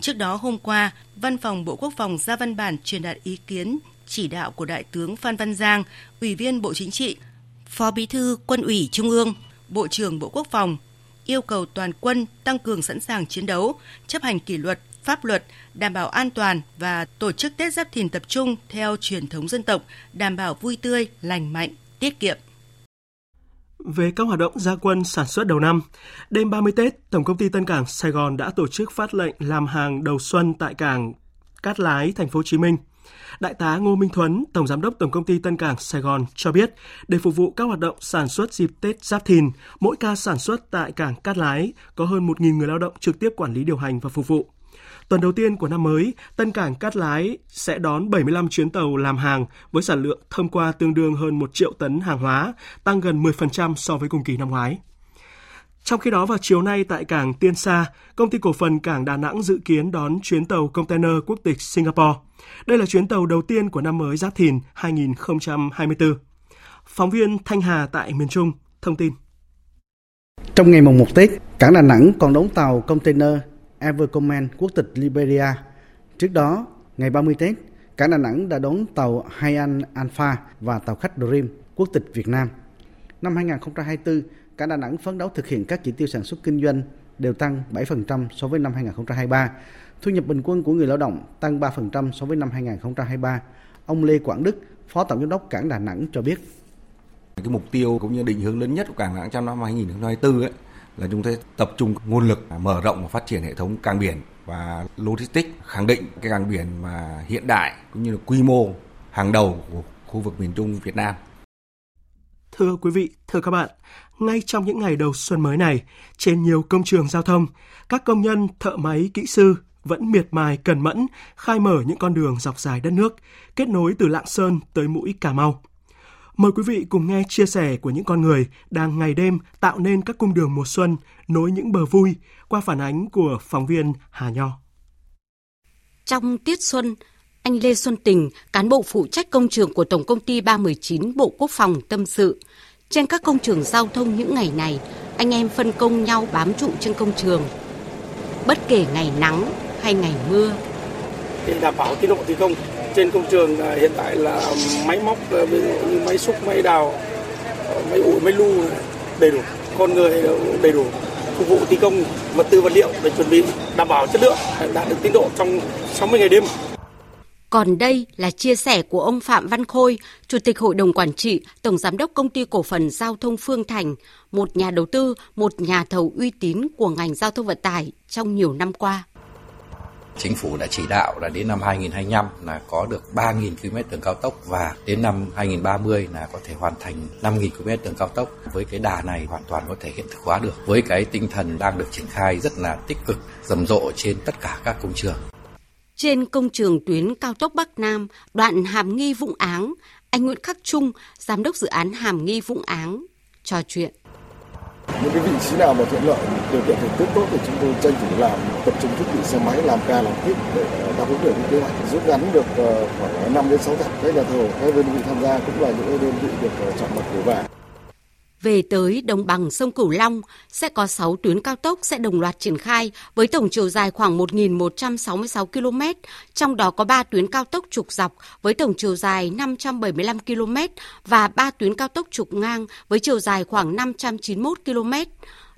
Trước đó hôm qua, Văn phòng Bộ Quốc phòng ra văn bản truyền đạt ý kiến chỉ đạo của Đại tướng Phan Văn Giang, Ủy viên Bộ Chính trị, Phó Bí thư Quân ủy Trung ương, Bộ trưởng Bộ Quốc phòng yêu cầu toàn quân tăng cường sẵn sàng chiến đấu, chấp hành kỷ luật, pháp luật, đảm bảo an toàn và tổ chức Tết Giáp Thìn tập trung theo truyền thống dân tộc, đảm bảo vui tươi, lành mạnh, tiết kiệm. Về các hoạt động gia quân sản xuất đầu năm, đêm 30 Tết, Tổng công ty Tân Cảng Sài Gòn đã tổ chức phát lệnh làm hàng đầu xuân tại cảng Cát Lái, thành phố Hồ Chí Minh. Đại tá Ngô Minh Thuấn, Tổng Giám đốc Tổng Công ty Tân Cảng Sài Gòn cho biết, để phục vụ các hoạt động sản xuất dịp Tết Giáp Thìn, mỗi ca sản xuất tại cảng Cát Lái có hơn 1.000 người lao động trực tiếp quản lý điều hành và phục vụ. Tuần đầu tiên của năm mới, Tân Cảng Cát Lái sẽ đón 75 chuyến tàu làm hàng với sản lượng thông qua tương đương hơn 1 triệu tấn hàng hóa, tăng gần 10% so với cùng kỳ năm ngoái. Trong khi đó vào chiều nay tại cảng Tiên Sa, công ty cổ phần cảng Đà Nẵng dự kiến đón chuyến tàu container quốc tịch Singapore. Đây là chuyến tàu đầu tiên của năm mới Giáp Thìn 2024. Phóng viên Thanh Hà tại miền Trung thông tin. Trong ngày mùng 1 Tết, cảng Đà Nẵng còn đón tàu container Evercommand quốc tịch Liberia. Trước đó, ngày 30 Tết, cảng Đà Nẵng đã đón tàu Haiyan Alpha và tàu khách Dream quốc tịch Việt Nam. Năm 2024, cảng Đà Nẵng phấn đấu thực hiện các chỉ tiêu sản xuất kinh doanh đều tăng 7% so với năm 2023. Thu nhập bình quân của người lao động tăng 3% so với năm 2023. Ông Lê Quảng Đức, Phó Tổng Giám đốc Cảng Đà Nẵng cho biết. Cái mục tiêu cũng như định hướng lớn nhất của Cảng Đà Nẵng trong năm 2024 ấy, là chúng ta tập trung nguồn lực mở rộng và phát triển hệ thống cảng biển và logistics khẳng định cái cảng biển mà hiện đại cũng như là quy mô hàng đầu của khu vực miền Trung Việt Nam. Thưa quý vị, thưa các bạn, ngay trong những ngày đầu xuân mới này, trên nhiều công trường giao thông, các công nhân, thợ máy, kỹ sư vẫn miệt mài cần mẫn khai mở những con đường dọc dài đất nước, kết nối từ Lạng Sơn tới mũi Cà Mau. Mời quý vị cùng nghe chia sẻ của những con người đang ngày đêm tạo nên các cung đường mùa xuân, nối những bờ vui qua phản ánh của phóng viên Hà Nho. Trong tiết xuân, anh Lê Xuân Tình, cán bộ phụ trách công trường của Tổng công ty 319 Bộ Quốc phòng tâm sự. Trên các công trường giao thông những ngày này, anh em phân công nhau bám trụ trên công trường. Bất kể ngày nắng hay ngày mưa. Để đảm bảo tiến độ thi công, trên công trường hiện tại là máy móc như máy xúc, máy đào, máy ủi, máy lu đầy đủ, con người đầy đủ phục vụ thi công vật tư vật liệu để chuẩn bị đảm bảo chất lượng đạt được tiến độ trong 60 ngày đêm. Còn đây là chia sẻ của ông Phạm Văn Khôi, Chủ tịch Hội đồng Quản trị, Tổng Giám đốc Công ty Cổ phần Giao thông Phương Thành, một nhà đầu tư, một nhà thầu uy tín của ngành giao thông vận tải trong nhiều năm qua. Chính phủ đã chỉ đạo là đến năm 2025 là có được 3.000 km đường cao tốc và đến năm 2030 là có thể hoàn thành 5.000 km đường cao tốc. Với cái đà này hoàn toàn có thể hiện thực hóa được với cái tinh thần đang được triển khai rất là tích cực, rầm rộ trên tất cả các công trường. Trên công trường tuyến cao tốc Bắc Nam, đoạn Hàm Nghi Vũng Áng, anh Nguyễn Khắc Trung, giám đốc dự án Hàm Nghi Vũng Áng, trò chuyện. Những cái vị trí nào mà thuận lợi, điều kiện thời tiết tốt thì chúng tôi tranh thủ làm, tập trung thiết bị xe máy làm ca làm kíp để ờ, đáp ứng được những kế hoạch rút ngắn được ờ, khoảng 5 đến 6 tháng. Các nhà thầu, các đơn vị tham gia cũng là những đơn vị được ờ, chọn mặt của vàng về tới đồng bằng sông Cửu Long sẽ có 6 tuyến cao tốc sẽ đồng loạt triển khai với tổng chiều dài khoảng 1.166 km, trong đó có 3 tuyến cao tốc trục dọc với tổng chiều dài 575 km và 3 tuyến cao tốc trục ngang với chiều dài khoảng 591 km.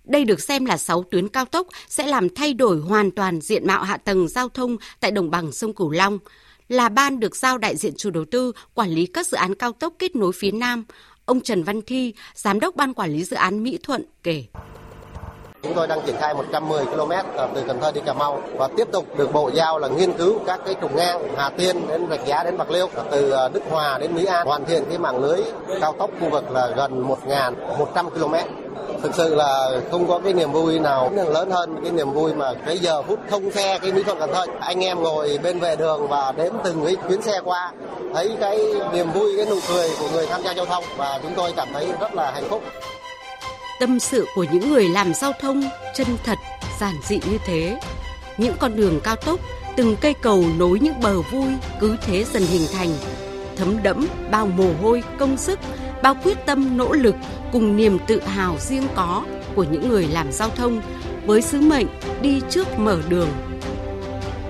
Đây được xem là 6 tuyến cao tốc sẽ làm thay đổi hoàn toàn diện mạo hạ tầng giao thông tại đồng bằng sông Cửu Long là ban được giao đại diện chủ đầu tư quản lý các dự án cao tốc kết nối phía Nam. Ông Trần Văn Thi, Giám đốc Ban Quản lý Dự án Mỹ Thuận kể. Chúng tôi đang triển khai 110 km à, từ Cần Thơ đi Cà Mau và tiếp tục được Bộ Giao là nghiên cứu các cái trục ngang Hà Tiên đến Rạch Giá đến Bạc Liêu và từ à, Đức Hòa đến Mỹ An, hoàn thiện cái mạng lưới cao tốc khu vực là gần 1.100 km. Thực sự là không có cái niềm vui nào lớn hơn cái niềm vui mà cái giờ phút thông xe cái mỹ thuận cần thơ. Anh em ngồi bên vệ đường và đếm từng cái chuyến xe qua, thấy cái niềm vui, cái nụ cười của người tham gia giao thông và chúng tôi cảm thấy rất là hạnh phúc tâm sự của những người làm giao thông chân thật giản dị như thế những con đường cao tốc từng cây cầu nối những bờ vui cứ thế dần hình thành thấm đẫm bao mồ hôi công sức bao quyết tâm nỗ lực cùng niềm tự hào riêng có của những người làm giao thông với sứ mệnh đi trước mở đường.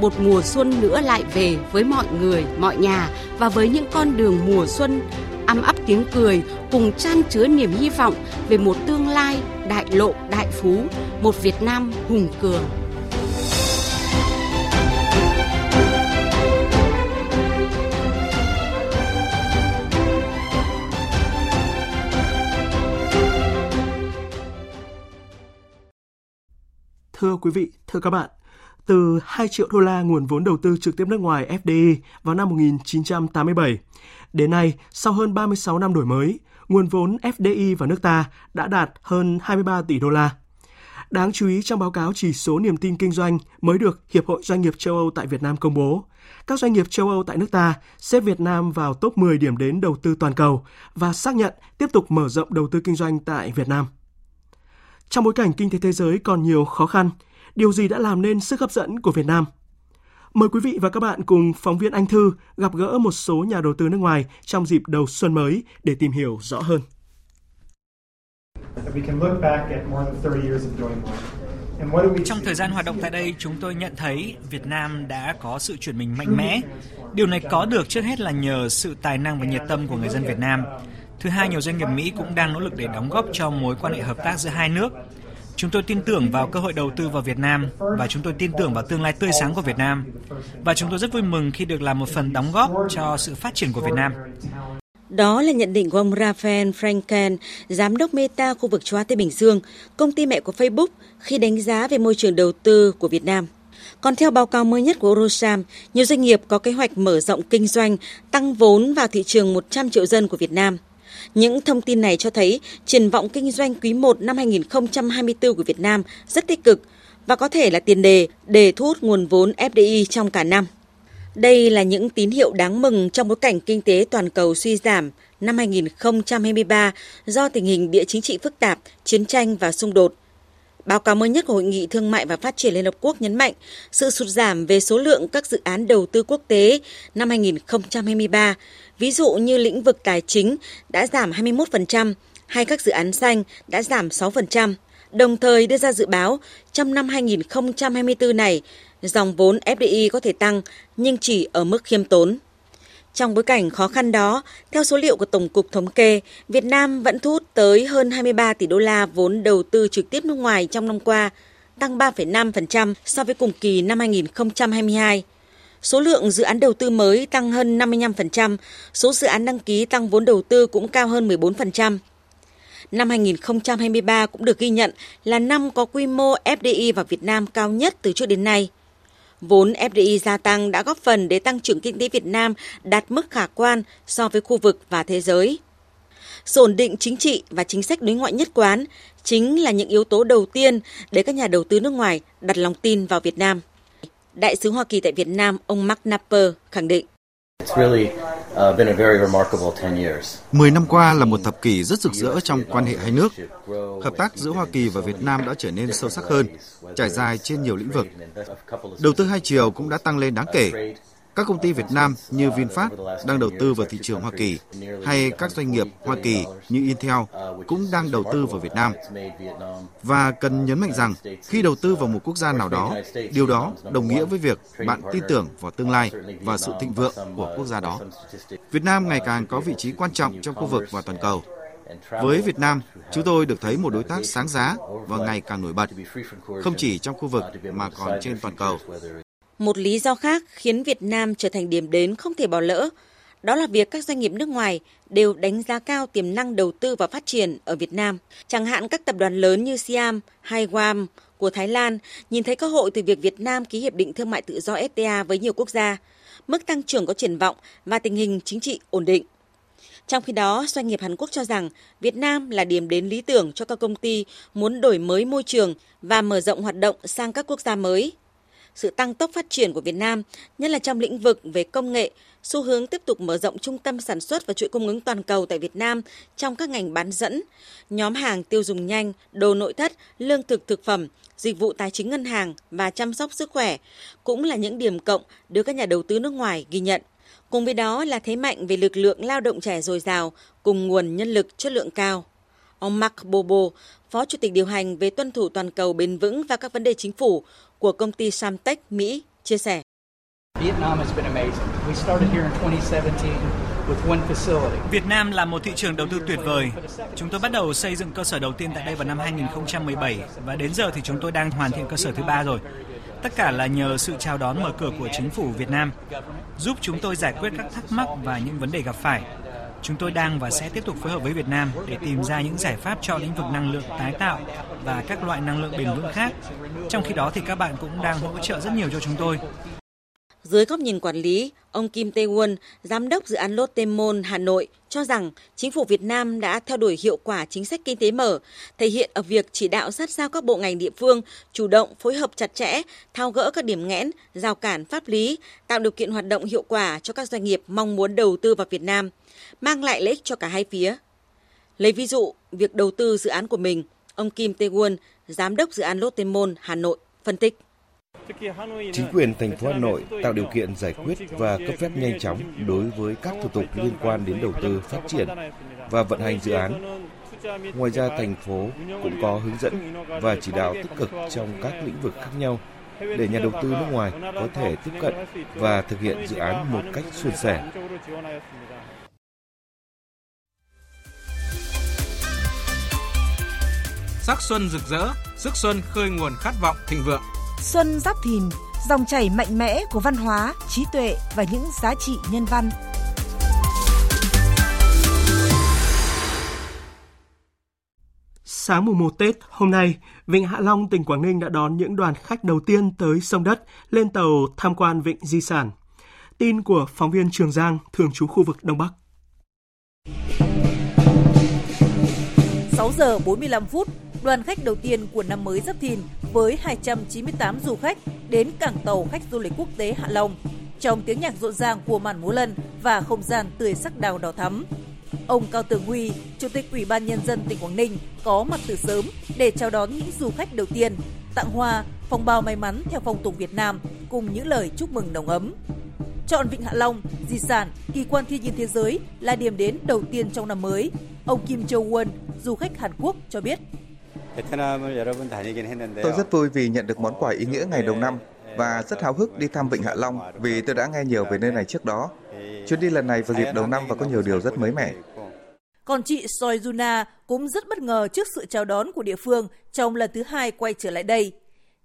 Một mùa xuân nữa lại về với mọi người, mọi nhà và với những con đường mùa xuân âm ấp tiếng cười cùng chan chứa niềm hy vọng về một tương lai đại lộ đại phú, một Việt Nam hùng cường. Thưa quý vị, thưa các bạn, từ 2 triệu đô la nguồn vốn đầu tư trực tiếp nước ngoài FDI vào năm 1987, đến nay, sau hơn 36 năm đổi mới, nguồn vốn FDI vào nước ta đã đạt hơn 23 tỷ đô la. Đáng chú ý trong báo cáo chỉ số niềm tin kinh doanh mới được Hiệp hội Doanh nghiệp châu Âu tại Việt Nam công bố, các doanh nghiệp châu Âu tại nước ta xếp Việt Nam vào top 10 điểm đến đầu tư toàn cầu và xác nhận tiếp tục mở rộng đầu tư kinh doanh tại Việt Nam. Trong bối cảnh kinh tế thế giới còn nhiều khó khăn, điều gì đã làm nên sức hấp dẫn của Việt Nam? Mời quý vị và các bạn cùng phóng viên Anh Thư gặp gỡ một số nhà đầu tư nước ngoài trong dịp đầu xuân mới để tìm hiểu rõ hơn. Trong thời gian hoạt động tại đây, chúng tôi nhận thấy Việt Nam đã có sự chuyển mình mạnh mẽ. Điều này có được trước hết là nhờ sự tài năng và nhiệt tâm của người dân Việt Nam. Thứ hai, nhiều doanh nghiệp Mỹ cũng đang nỗ lực để đóng góp cho mối quan hệ hợp tác giữa hai nước. Chúng tôi tin tưởng vào cơ hội đầu tư vào Việt Nam và chúng tôi tin tưởng vào tương lai tươi sáng của Việt Nam. Và chúng tôi rất vui mừng khi được làm một phần đóng góp cho sự phát triển của Việt Nam. Đó là nhận định của ông Rafael Franken, giám đốc Meta khu vực châu Á Thái Bình Dương, công ty mẹ của Facebook khi đánh giá về môi trường đầu tư của Việt Nam. Còn theo báo cáo mới nhất của Rosam, nhiều doanh nghiệp có kế hoạch mở rộng kinh doanh, tăng vốn vào thị trường 100 triệu dân của Việt Nam – những thông tin này cho thấy triển vọng kinh doanh quý 1 năm 2024 của Việt Nam rất tích cực và có thể là tiền đề để thu hút nguồn vốn FDI trong cả năm. Đây là những tín hiệu đáng mừng trong bối cảnh kinh tế toàn cầu suy giảm năm 2023 do tình hình địa chính trị phức tạp, chiến tranh và xung đột. Báo cáo mới nhất của Hội nghị Thương mại và Phát triển Liên Hợp Quốc nhấn mạnh sự sụt giảm về số lượng các dự án đầu tư quốc tế năm 2023 ví dụ như lĩnh vực tài chính đã giảm 21% hay các dự án xanh đã giảm 6%, đồng thời đưa ra dự báo trong năm 2024 này, dòng vốn FDI có thể tăng nhưng chỉ ở mức khiêm tốn. Trong bối cảnh khó khăn đó, theo số liệu của Tổng cục Thống kê, Việt Nam vẫn thu hút tới hơn 23 tỷ đô la vốn đầu tư trực tiếp nước ngoài trong năm qua, tăng 3,5% so với cùng kỳ năm 2022. Số lượng dự án đầu tư mới tăng hơn 55%, số dự án đăng ký tăng vốn đầu tư cũng cao hơn 14%. Năm 2023 cũng được ghi nhận là năm có quy mô FDI vào Việt Nam cao nhất từ trước đến nay. Vốn FDI gia tăng đã góp phần để tăng trưởng kinh tế Việt Nam đạt mức khả quan so với khu vực và thế giới. Sự ổn định chính trị và chính sách đối ngoại nhất quán chính là những yếu tố đầu tiên để các nhà đầu tư nước ngoài đặt lòng tin vào Việt Nam. Đại sứ Hoa Kỳ tại Việt Nam, ông Mark Napper khẳng định. Uh, Mười năm qua là một thập kỷ rất rực rỡ trong quan hệ hai nước. Hợp tác giữa Hoa Kỳ và Việt Nam đã trở nên sâu sắc hơn, trải dài trên nhiều lĩnh vực. Đầu tư hai chiều cũng đã tăng lên đáng kể, các công ty Việt Nam như VinFast đang đầu tư vào thị trường Hoa Kỳ, hay các doanh nghiệp Hoa Kỳ như Intel cũng đang đầu tư vào Việt Nam. Và cần nhấn mạnh rằng, khi đầu tư vào một quốc gia nào đó, điều đó đồng nghĩa với việc bạn tin tưởng vào tương lai và sự thịnh vượng của quốc gia đó. Việt Nam ngày càng có vị trí quan trọng trong khu vực và toàn cầu. Với Việt Nam, chúng tôi được thấy một đối tác sáng giá và ngày càng nổi bật, không chỉ trong khu vực mà còn trên toàn cầu. Một lý do khác khiến Việt Nam trở thành điểm đến không thể bỏ lỡ, đó là việc các doanh nghiệp nước ngoài đều đánh giá cao tiềm năng đầu tư và phát triển ở Việt Nam. Chẳng hạn các tập đoàn lớn như Siam hay Guam của Thái Lan nhìn thấy cơ hội từ việc Việt Nam ký hiệp định thương mại tự do FTA với nhiều quốc gia, mức tăng trưởng có triển vọng và tình hình chính trị ổn định. Trong khi đó, doanh nghiệp Hàn Quốc cho rằng Việt Nam là điểm đến lý tưởng cho các công ty muốn đổi mới môi trường và mở rộng hoạt động sang các quốc gia mới sự tăng tốc phát triển của Việt Nam, nhất là trong lĩnh vực về công nghệ, xu hướng tiếp tục mở rộng trung tâm sản xuất và chuỗi cung ứng toàn cầu tại Việt Nam trong các ngành bán dẫn, nhóm hàng tiêu dùng nhanh, đồ nội thất, lương thực thực phẩm, dịch vụ tài chính ngân hàng và chăm sóc sức khỏe cũng là những điểm cộng được các nhà đầu tư nước ngoài ghi nhận. Cùng với đó là thế mạnh về lực lượng lao động trẻ dồi dào cùng nguồn nhân lực chất lượng cao. Ông Mark Bobo, Phó Chủ tịch điều hành về tuân thủ toàn cầu bền vững và các vấn đề chính phủ của công ty Samtech Mỹ, chia sẻ. Việt Nam là một thị trường đầu tư tuyệt vời. Chúng tôi bắt đầu xây dựng cơ sở đầu tiên tại đây vào năm 2017 và đến giờ thì chúng tôi đang hoàn thiện cơ sở thứ ba rồi. Tất cả là nhờ sự chào đón mở cửa của chính phủ Việt Nam, giúp chúng tôi giải quyết các thắc mắc và những vấn đề gặp phải. Chúng tôi đang và sẽ tiếp tục phối hợp với Việt Nam để tìm ra những giải pháp cho lĩnh vực năng lượng tái tạo và các loại năng lượng bền vững khác. Trong khi đó thì các bạn cũng đang hỗ trợ rất nhiều cho chúng tôi. Dưới góc nhìn quản lý, ông Kim Tae-won, giám đốc dự án Lotte Mall Hà Nội cho rằng chính phủ Việt Nam đã theo đuổi hiệu quả chính sách kinh tế mở, thể hiện ở việc chỉ đạo sát sao các bộ ngành địa phương chủ động phối hợp chặt chẽ, thao gỡ các điểm nghẽn, rào cản pháp lý, tạo điều kiện hoạt động hiệu quả cho các doanh nghiệp mong muốn đầu tư vào Việt Nam, mang lại lợi ích cho cả hai phía. Lấy ví dụ, việc đầu tư dự án của mình, ông Kim Tae-won, giám đốc dự án Lotte Mall Hà Nội, phân tích. Chính quyền thành phố Hà Nội tạo điều kiện giải quyết và cấp phép nhanh chóng đối với các thủ tục liên quan đến đầu tư, phát triển và vận hành dự án. Ngoài ra, thành phố cũng có hướng dẫn và chỉ đạo tích cực trong các lĩnh vực khác nhau để nhà đầu tư nước ngoài có thể tiếp cận và thực hiện dự án một cách suôn sẻ. Sắc xuân rực rỡ, sức xuân khơi nguồn khát vọng thịnh vượng. Xuân Giáp Thìn, dòng chảy mạnh mẽ của văn hóa, trí tuệ và những giá trị nhân văn. Sáng mùng 1 Tết hôm nay, Vịnh Hạ Long, tỉnh Quảng Ninh đã đón những đoàn khách đầu tiên tới sông đất lên tàu tham quan Vịnh Di Sản. Tin của phóng viên Trường Giang, thường trú khu vực Đông Bắc. 6 giờ 45 phút, đoàn khách đầu tiên của năm mới Giáp Thìn với 298 du khách đến cảng tàu khách du lịch quốc tế Hạ Long trong tiếng nhạc rộn ràng của màn múa lân và không gian tươi sắc đào đỏ thắm. Ông Cao Tường Huy, Chủ tịch Ủy ban Nhân dân tỉnh Quảng Ninh có mặt từ sớm để chào đón những du khách đầu tiên, tặng hoa, phong bao may mắn theo phong tục Việt Nam cùng những lời chúc mừng nồng ấm. Chọn Vịnh Hạ Long, di sản, kỳ quan thiên nhiên thế giới là điểm đến đầu tiên trong năm mới. Ông Kim Châu Won, du khách Hàn Quốc cho biết. Tôi rất vui vì nhận được món quà ý nghĩa ngày đầu năm và rất háo hức đi thăm Vịnh Hạ Long vì tôi đã nghe nhiều về nơi này trước đó. Chuyến đi lần này vào dịp đầu năm và có nhiều điều rất mới mẻ. Còn chị Soi Juna cũng rất bất ngờ trước sự chào đón của địa phương trong lần thứ hai quay trở lại đây.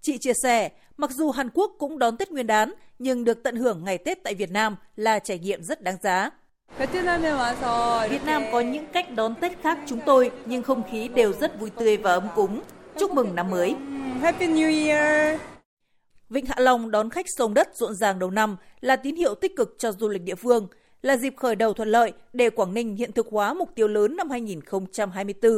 Chị chia sẻ, mặc dù Hàn Quốc cũng đón Tết Nguyên đán, nhưng được tận hưởng ngày Tết tại Việt Nam là trải nghiệm rất đáng giá. Việt Nam có những cách đón Tết khác chúng tôi, nhưng không khí đều rất vui tươi và ấm cúng. Chúc mừng năm mới. Happy New Year! Vịnh Hạ Long đón khách sông đất rộn ràng đầu năm là tín hiệu tích cực cho du lịch địa phương, là dịp khởi đầu thuận lợi để Quảng Ninh hiện thực hóa mục tiêu lớn năm 2024,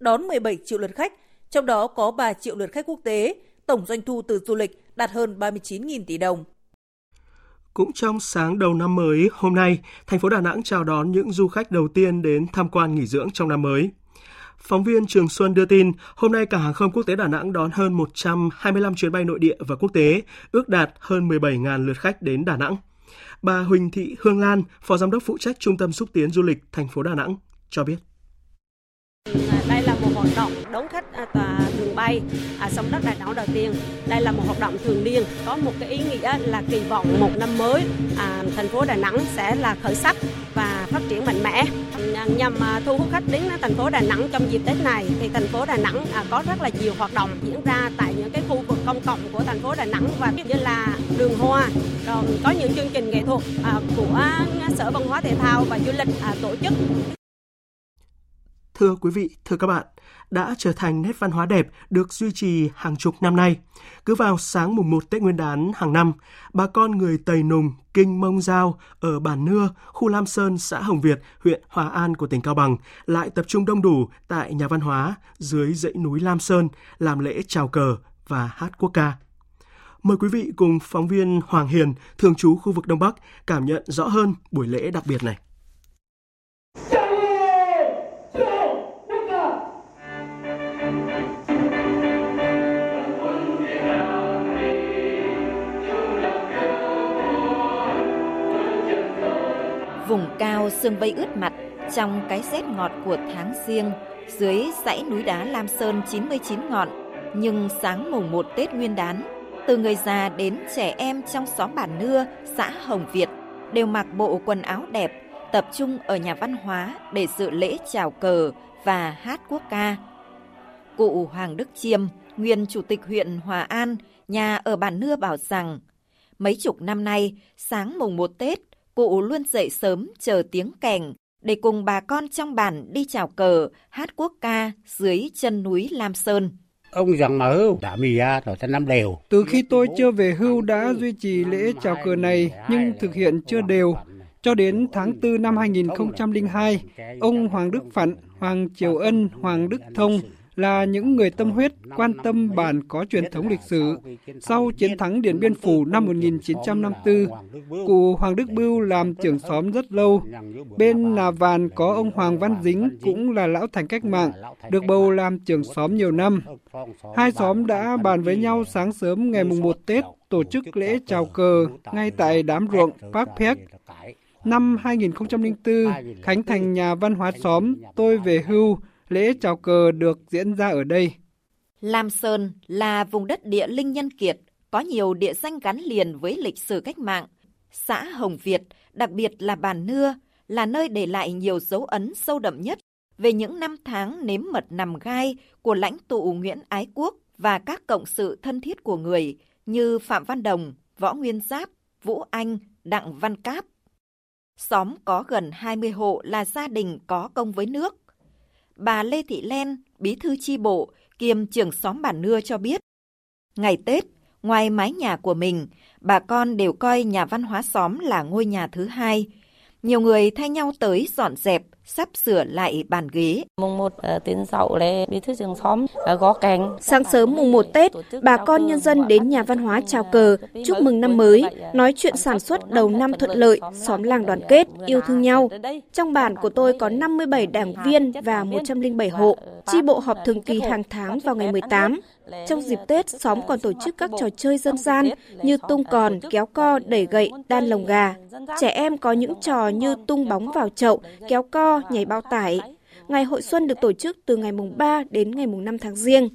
đón 17 triệu lượt khách, trong đó có 3 triệu lượt khách quốc tế, tổng doanh thu từ du lịch đạt hơn 39.000 tỷ đồng. Cũng trong sáng đầu năm mới hôm nay, thành phố Đà Nẵng chào đón những du khách đầu tiên đến tham quan nghỉ dưỡng trong năm mới. Phóng viên Trường Xuân đưa tin, hôm nay cảng hàng không quốc tế Đà Nẵng đón hơn 125 chuyến bay nội địa và quốc tế, ước đạt hơn 17.000 lượt khách đến Đà Nẵng. Bà Huỳnh Thị Hương Lan, Phó Giám đốc phụ trách Trung tâm xúc tiến du lịch thành phố Đà Nẵng cho biết. À, đây là một hoạt động đón khách à, tòa đường bay à, sông đất Đà Nẵng đầu tiên. Đây là một hoạt động thường niên có một cái ý nghĩa là kỳ vọng một năm mới à, thành phố Đà Nẵng sẽ là khởi sắc và phát triển mạnh mẽ. À, nhằm thu hút khách đến thành phố Đà Nẵng trong dịp Tết này thì thành phố Đà Nẵng có rất là nhiều hoạt động diễn ra tại những cái khu vực công cộng của thành phố Đà Nẵng và như là đường hoa. Rồi có những chương trình nghệ thuật của Sở Văn hóa Thể thao và Du lịch tổ chức. Thưa quý vị, thưa các bạn, đã trở thành nét văn hóa đẹp được duy trì hàng chục năm nay. Cứ vào sáng mùng 1 Tết Nguyên đán hàng năm, bà con người Tây Nùng, Kinh Mông Giao ở Bản Nưa, khu Lam Sơn, xã Hồng Việt, huyện Hòa An của tỉnh Cao Bằng lại tập trung đông đủ tại nhà văn hóa dưới dãy núi Lam Sơn làm lễ chào cờ và hát quốc ca. Mời quý vị cùng phóng viên Hoàng Hiền, thường trú khu vực Đông Bắc, cảm nhận rõ hơn buổi lễ đặc biệt này. Cao sương vây ướt mặt trong cái rét ngọt của tháng riêng dưới dãy núi đá Lam Sơn 99 ngọn. Nhưng sáng mùng 1 Tết Nguyên đán, từ người già đến trẻ em trong xóm bản nưa, xã Hồng Việt đều mặc bộ quần áo đẹp, tập trung ở nhà văn hóa để dự lễ chào cờ và hát quốc ca. Cụ Hoàng Đức Chiêm, nguyên chủ tịch huyện Hòa An, nhà ở bản nưa bảo rằng, mấy chục năm nay, sáng mùng 1 Tết, cụ luôn dậy sớm chờ tiếng kèn để cùng bà con trong bản đi chào cờ, hát quốc ca dưới chân núi Lam Sơn. Ông rằng mà hưu đã mì ra rồi ta năm đều. Từ khi tôi chưa về hưu đã duy trì lễ chào cờ này nhưng thực hiện chưa đều. Cho đến tháng 4 năm 2002, ông Hoàng Đức Phận, Hoàng Triều Ân, Hoàng Đức Thông là những người tâm huyết, quan tâm bản có truyền thống lịch sử. Sau chiến thắng Điện Biên Phủ năm 1954, cụ Hoàng Đức Bưu làm trưởng xóm rất lâu. Bên Nà Vàn có ông Hoàng Văn Dính cũng là lão thành cách mạng, được bầu làm trưởng xóm nhiều năm. Hai xóm đã bàn với nhau sáng sớm ngày mùng 1 Tết tổ chức lễ chào cờ ngay tại đám ruộng Park Pek. Năm 2004, khánh thành nhà văn hóa xóm, tôi về hưu, lễ chào cờ được diễn ra ở đây. Lam Sơn là vùng đất địa linh nhân kiệt, có nhiều địa danh gắn liền với lịch sử cách mạng. Xã Hồng Việt, đặc biệt là Bản Nưa, là nơi để lại nhiều dấu ấn sâu đậm nhất về những năm tháng nếm mật nằm gai của lãnh tụ Nguyễn Ái Quốc và các cộng sự thân thiết của người như Phạm Văn Đồng, Võ Nguyên Giáp, Vũ Anh, Đặng Văn Cáp. Xóm có gần 20 hộ là gia đình có công với nước bà Lê Thị Len, bí thư chi bộ, kiêm trưởng xóm bản nưa cho biết. Ngày Tết, ngoài mái nhà của mình, bà con đều coi nhà văn hóa xóm là ngôi nhà thứ hai. Nhiều người thay nhau tới dọn dẹp, sắp sửa lại bàn ghế. Mùng 1 ờ, tiến dậu lễ bí thư trường xóm ờ, gõ cành. Sáng sớm mùng 1 Tết, bà con nhân dân đến nhà văn hóa chào cờ, chúc mừng năm mới, nói chuyện sản xuất đầu năm thuận lợi, xóm làng đoàn kết, yêu thương nhau. Trong bản của tôi có 57 đảng viên và 107 hộ. Chi bộ họp thường kỳ hàng tháng vào ngày 18. Trong dịp Tết, xóm còn tổ chức các trò chơi dân gian như tung còn, kéo co, đẩy gậy, đan lồng gà. Trẻ em có những trò như tung bóng vào chậu, kéo co, nhảy bao tải. Ngày hội xuân được tổ chức từ ngày mùng 3 đến ngày mùng 5 tháng riêng.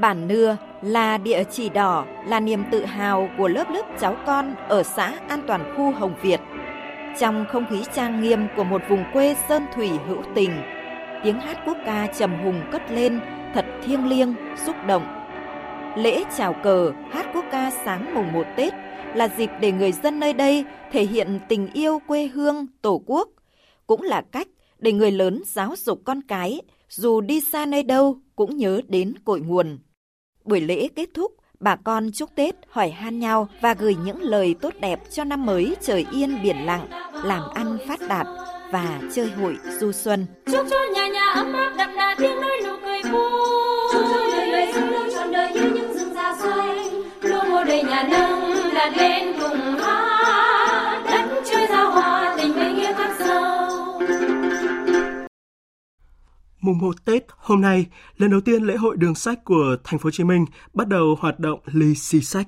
Bản Nưa là địa chỉ đỏ, là niềm tự hào của lớp lớp cháu con ở xã An Toàn Khu Hồng Việt. Trong không khí trang nghiêm của một vùng quê sơn thủy hữu tình, tiếng hát quốc ca trầm hùng cất lên thật thiêng liêng, xúc động. Lễ chào cờ, hát quốc ca sáng mùng 1 Tết là dịp để người dân nơi đây thể hiện tình yêu quê hương, tổ quốc, cũng là cách để người lớn giáo dục con cái, dù đi xa nơi đâu cũng nhớ đến cội nguồn. Buổi lễ kết thúc, bà con chúc Tết hỏi han nhau và gửi những lời tốt đẹp cho năm mới trời yên biển lặng, làm ăn phát đạt và chơi hội du xuân. Chúc cho nhà nhà ấm áp đậm đà tiếng nói nụ cười vui. Chúc cho người người sống luôn trọn đời như những rừng già xanh. Luôn ngồi đầy nhà nâng đặt lên cùng hát. Đất chơi giao hòa tình với nghĩa khắc sâu. Mùng 1 Tết hôm nay, lần đầu tiên lễ hội đường sách của thành phố Hồ Chí Minh bắt đầu hoạt động lì xì sách.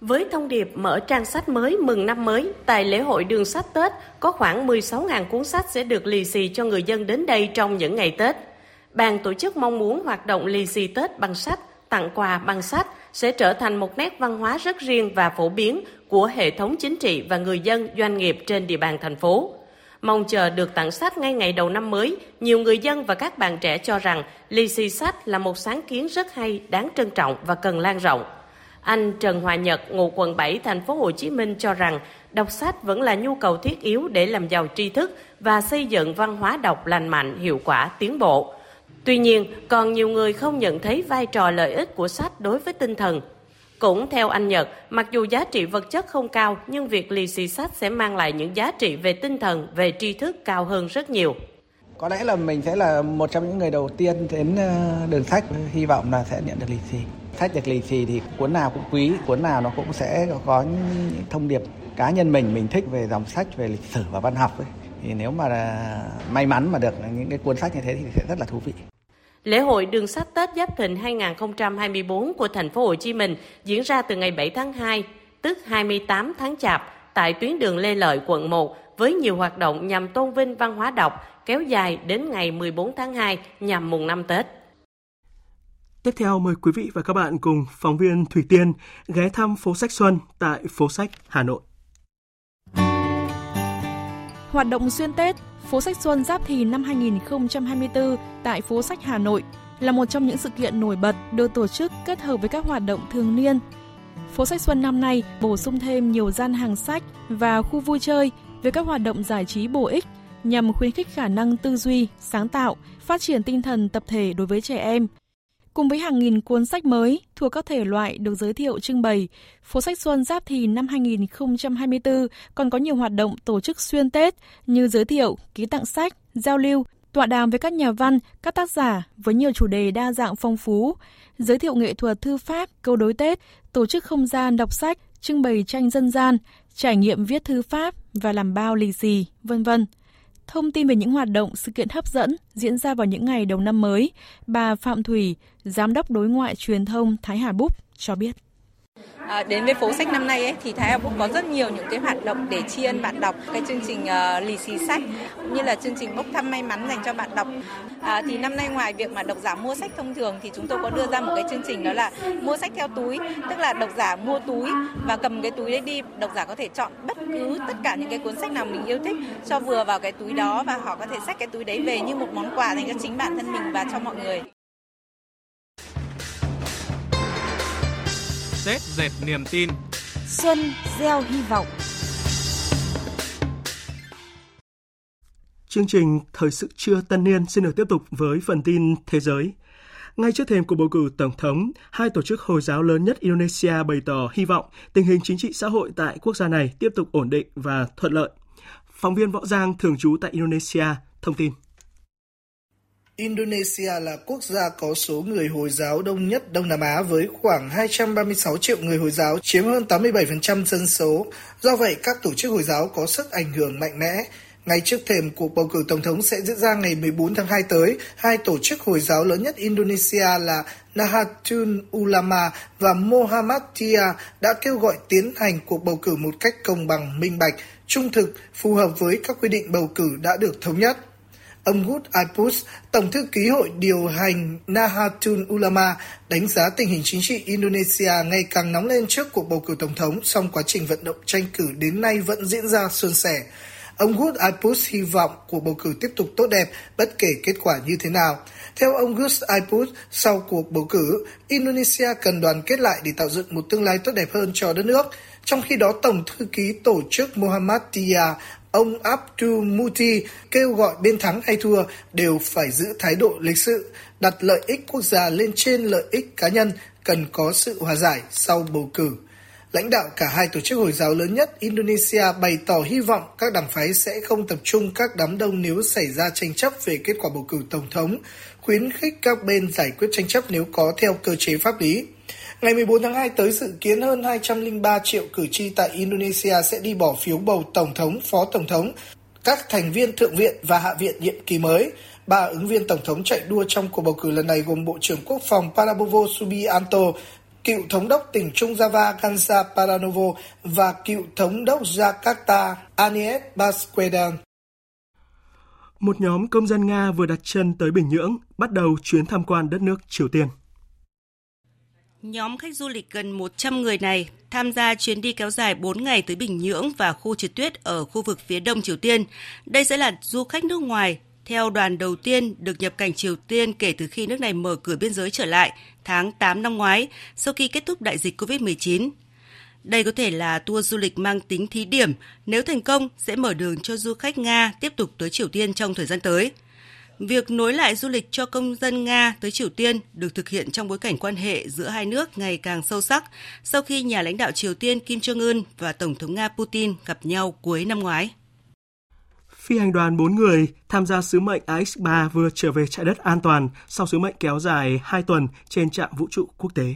Với thông điệp mở trang sách mới mừng năm mới, tại lễ hội đường sách Tết có khoảng 16.000 cuốn sách sẽ được lì xì cho người dân đến đây trong những ngày Tết. Ban tổ chức mong muốn hoạt động lì xì Tết bằng sách, tặng quà bằng sách sẽ trở thành một nét văn hóa rất riêng và phổ biến của hệ thống chính trị và người dân doanh nghiệp trên địa bàn thành phố. Mong chờ được tặng sách ngay ngày đầu năm mới, nhiều người dân và các bạn trẻ cho rằng lì xì sách là một sáng kiến rất hay, đáng trân trọng và cần lan rộng. Anh Trần Hòa Nhật, ngụ quận 7, thành phố Hồ Chí Minh cho rằng đọc sách vẫn là nhu cầu thiết yếu để làm giàu tri thức và xây dựng văn hóa đọc lành mạnh, hiệu quả, tiến bộ. Tuy nhiên, còn nhiều người không nhận thấy vai trò lợi ích của sách đối với tinh thần. Cũng theo anh Nhật, mặc dù giá trị vật chất không cao, nhưng việc lì xì sách sẽ mang lại những giá trị về tinh thần, về tri thức cao hơn rất nhiều. Có lẽ là mình sẽ là một trong những người đầu tiên đến ờ, đường sách, hy vọng là sẽ nhận được lì xì. Sách được lì xì thì cuốn nào cũng quý cuốn nào nó cũng sẽ có những thông điệp cá nhân mình mình thích về dòng sách về lịch sử và văn học ấy. thì nếu mà may mắn mà được những cái cuốn sách như thế thì sẽ rất là thú vị. Lễ hội Đường sách Tết Giáp Thìn 2024 của thành phố Hồ Chí Minh diễn ra từ ngày 7 tháng 2 tức 28 tháng Chạp, tại tuyến đường Lê Lợi, quận 1, với nhiều hoạt động nhằm tôn vinh văn hóa đọc kéo dài đến ngày 14 tháng 2 nhằm mùng năm Tết. Tiếp theo mời quý vị và các bạn cùng phóng viên Thủy Tiên ghé thăm phố sách Xuân tại phố sách Hà Nội. Hoạt động xuyên Tết, phố sách Xuân Giáp Thìn năm 2024 tại phố sách Hà Nội là một trong những sự kiện nổi bật được tổ chức kết hợp với các hoạt động thường niên. Phố sách Xuân năm nay bổ sung thêm nhiều gian hàng sách và khu vui chơi về các hoạt động giải trí bổ ích nhằm khuyến khích khả năng tư duy, sáng tạo, phát triển tinh thần tập thể đối với trẻ em. Cùng với hàng nghìn cuốn sách mới thuộc các thể loại được giới thiệu trưng bày, phố sách Xuân Giáp Thìn năm 2024 còn có nhiều hoạt động tổ chức xuyên Tết như giới thiệu, ký tặng sách, giao lưu, tọa đàm với các nhà văn, các tác giả với nhiều chủ đề đa dạng phong phú, giới thiệu nghệ thuật thư pháp, câu đối Tết, tổ chức không gian đọc sách, trưng bày tranh dân gian, trải nghiệm viết thư pháp và làm bao lì xì, vân vân. Thông tin về những hoạt động, sự kiện hấp dẫn diễn ra vào những ngày đầu năm mới, bà Phạm Thủy, Giám đốc Đối ngoại Truyền thông Thái Hà Búc cho biết. À, đến với phố sách năm nay ấy, thì Thái Hà cũng có rất nhiều những cái hoạt động để tri ân bạn đọc cái chương trình uh, lì xì sách cũng như là chương trình bốc thăm may mắn dành cho bạn đọc. À, thì năm nay ngoài việc mà độc giả mua sách thông thường thì chúng tôi có đưa ra một cái chương trình đó là mua sách theo túi tức là độc giả mua túi và cầm cái túi đấy đi. Độc giả có thể chọn bất cứ tất cả những cái cuốn sách nào mình yêu thích cho vừa vào cái túi đó và họ có thể xách cái túi đấy về như một món quà dành cho chính bản thân mình và cho mọi người. Tết dệt niềm tin. Xuân gieo hy vọng. Chương trình Thời sự trưa tân niên xin được tiếp tục với phần tin thế giới. Ngay trước thềm cuộc bầu cử tổng thống, hai tổ chức Hồi giáo lớn nhất Indonesia bày tỏ hy vọng tình hình chính trị xã hội tại quốc gia này tiếp tục ổn định và thuận lợi. Phóng viên Võ Giang thường trú tại Indonesia thông tin. Indonesia là quốc gia có số người Hồi giáo đông nhất Đông Nam Á với khoảng 236 triệu người Hồi giáo, chiếm hơn 87% dân số. Do vậy, các tổ chức Hồi giáo có sức ảnh hưởng mạnh mẽ. Ngay trước thềm cuộc bầu cử tổng thống sẽ diễn ra ngày 14 tháng 2 tới, hai tổ chức Hồi giáo lớn nhất Indonesia là Nahdlatul Ulama và Muhammadiyah đã kêu gọi tiến hành cuộc bầu cử một cách công bằng, minh bạch, trung thực, phù hợp với các quy định bầu cử đã được thống nhất. Ông Good Ipus, Tổng thư ký Hội điều hành Nahatul Ulama, đánh giá tình hình chính trị Indonesia ngày càng nóng lên trước cuộc bầu cử tổng thống, song quá trình vận động tranh cử đến nay vẫn diễn ra suôn sẻ. Ông Gus Ipus hy vọng cuộc bầu cử tiếp tục tốt đẹp, bất kể kết quả như thế nào. Theo ông Gus Iput, sau cuộc bầu cử, Indonesia cần đoàn kết lại để tạo dựng một tương lai tốt đẹp hơn cho đất nước. Trong khi đó, Tổng thư ký tổ chức Muhammadiyah ông Abdul Muti kêu gọi bên thắng hay thua đều phải giữ thái độ lịch sự, đặt lợi ích quốc gia lên trên lợi ích cá nhân, cần có sự hòa giải sau bầu cử. Lãnh đạo cả hai tổ chức Hồi giáo lớn nhất Indonesia bày tỏ hy vọng các đảng phái sẽ không tập trung các đám đông nếu xảy ra tranh chấp về kết quả bầu cử tổng thống, khuyến khích các bên giải quyết tranh chấp nếu có theo cơ chế pháp lý. Ngày 14 tháng 2 tới dự kiến hơn 203 triệu cử tri tại Indonesia sẽ đi bỏ phiếu bầu Tổng thống, Phó Tổng thống, các thành viên Thượng viện và Hạ viện nhiệm kỳ mới. Ba ứng viên Tổng thống chạy đua trong cuộc bầu cử lần này gồm Bộ trưởng Quốc phòng Prabowo Subianto, cựu thống đốc tỉnh Trung Java Ganja Paranovo và cựu thống đốc Jakarta Anies Baswedan. Một nhóm công dân Nga vừa đặt chân tới Bình Nhưỡng, bắt đầu chuyến tham quan đất nước Triều Tiên. Nhóm khách du lịch gần 100 người này tham gia chuyến đi kéo dài 4 ngày tới Bình Nhưỡng và khu trượt tuyết ở khu vực phía đông Triều Tiên. Đây sẽ là du khách nước ngoài theo đoàn đầu tiên được nhập cảnh Triều Tiên kể từ khi nước này mở cửa biên giới trở lại tháng 8 năm ngoái sau khi kết thúc đại dịch COVID-19. Đây có thể là tour du lịch mang tính thí điểm, nếu thành công sẽ mở đường cho du khách Nga tiếp tục tới Triều Tiên trong thời gian tới. Việc nối lại du lịch cho công dân Nga tới Triều Tiên được thực hiện trong bối cảnh quan hệ giữa hai nước ngày càng sâu sắc sau khi nhà lãnh đạo Triều Tiên Kim Jong-un và Tổng thống Nga Putin gặp nhau cuối năm ngoái. Phi hành đoàn 4 người tham gia sứ mệnh AX-3 vừa trở về trái đất an toàn sau sứ mệnh kéo dài 2 tuần trên trạm vũ trụ quốc tế.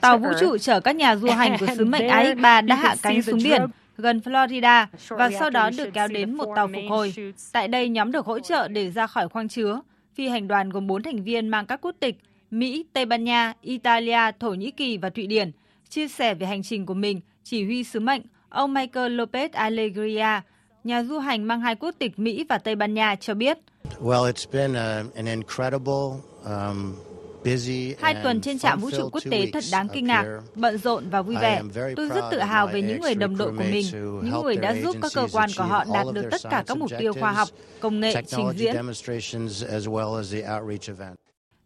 Tàu vũ trụ chở các nhà du hành của sứ mệnh AX-3 đã hạ cánh xuống biển gần Florida và sau đó được kéo đến một tàu phục hồi. Tại đây, nhóm được hỗ trợ để ra khỏi khoang chứa. Phi hành đoàn gồm 4 thành viên mang các quốc tịch Mỹ, Tây Ban Nha, Italia, Thổ Nhĩ Kỳ và Thụy Điển. Chia sẻ về hành trình của mình, chỉ huy sứ mệnh, ông Michael Lopez Alegria, nhà du hành mang hai quốc tịch Mỹ và Tây Ban Nha cho biết. Well, it's been a, an incredible um, Hai tuần trên trạm vũ trụ quốc tế thật đáng kinh ngạc, bận rộn và vui vẻ. Tôi rất tự hào về những người đồng đội của mình, những người đã giúp các cơ quan của họ đạt được tất cả các mục tiêu khoa học, công nghệ, trình diễn.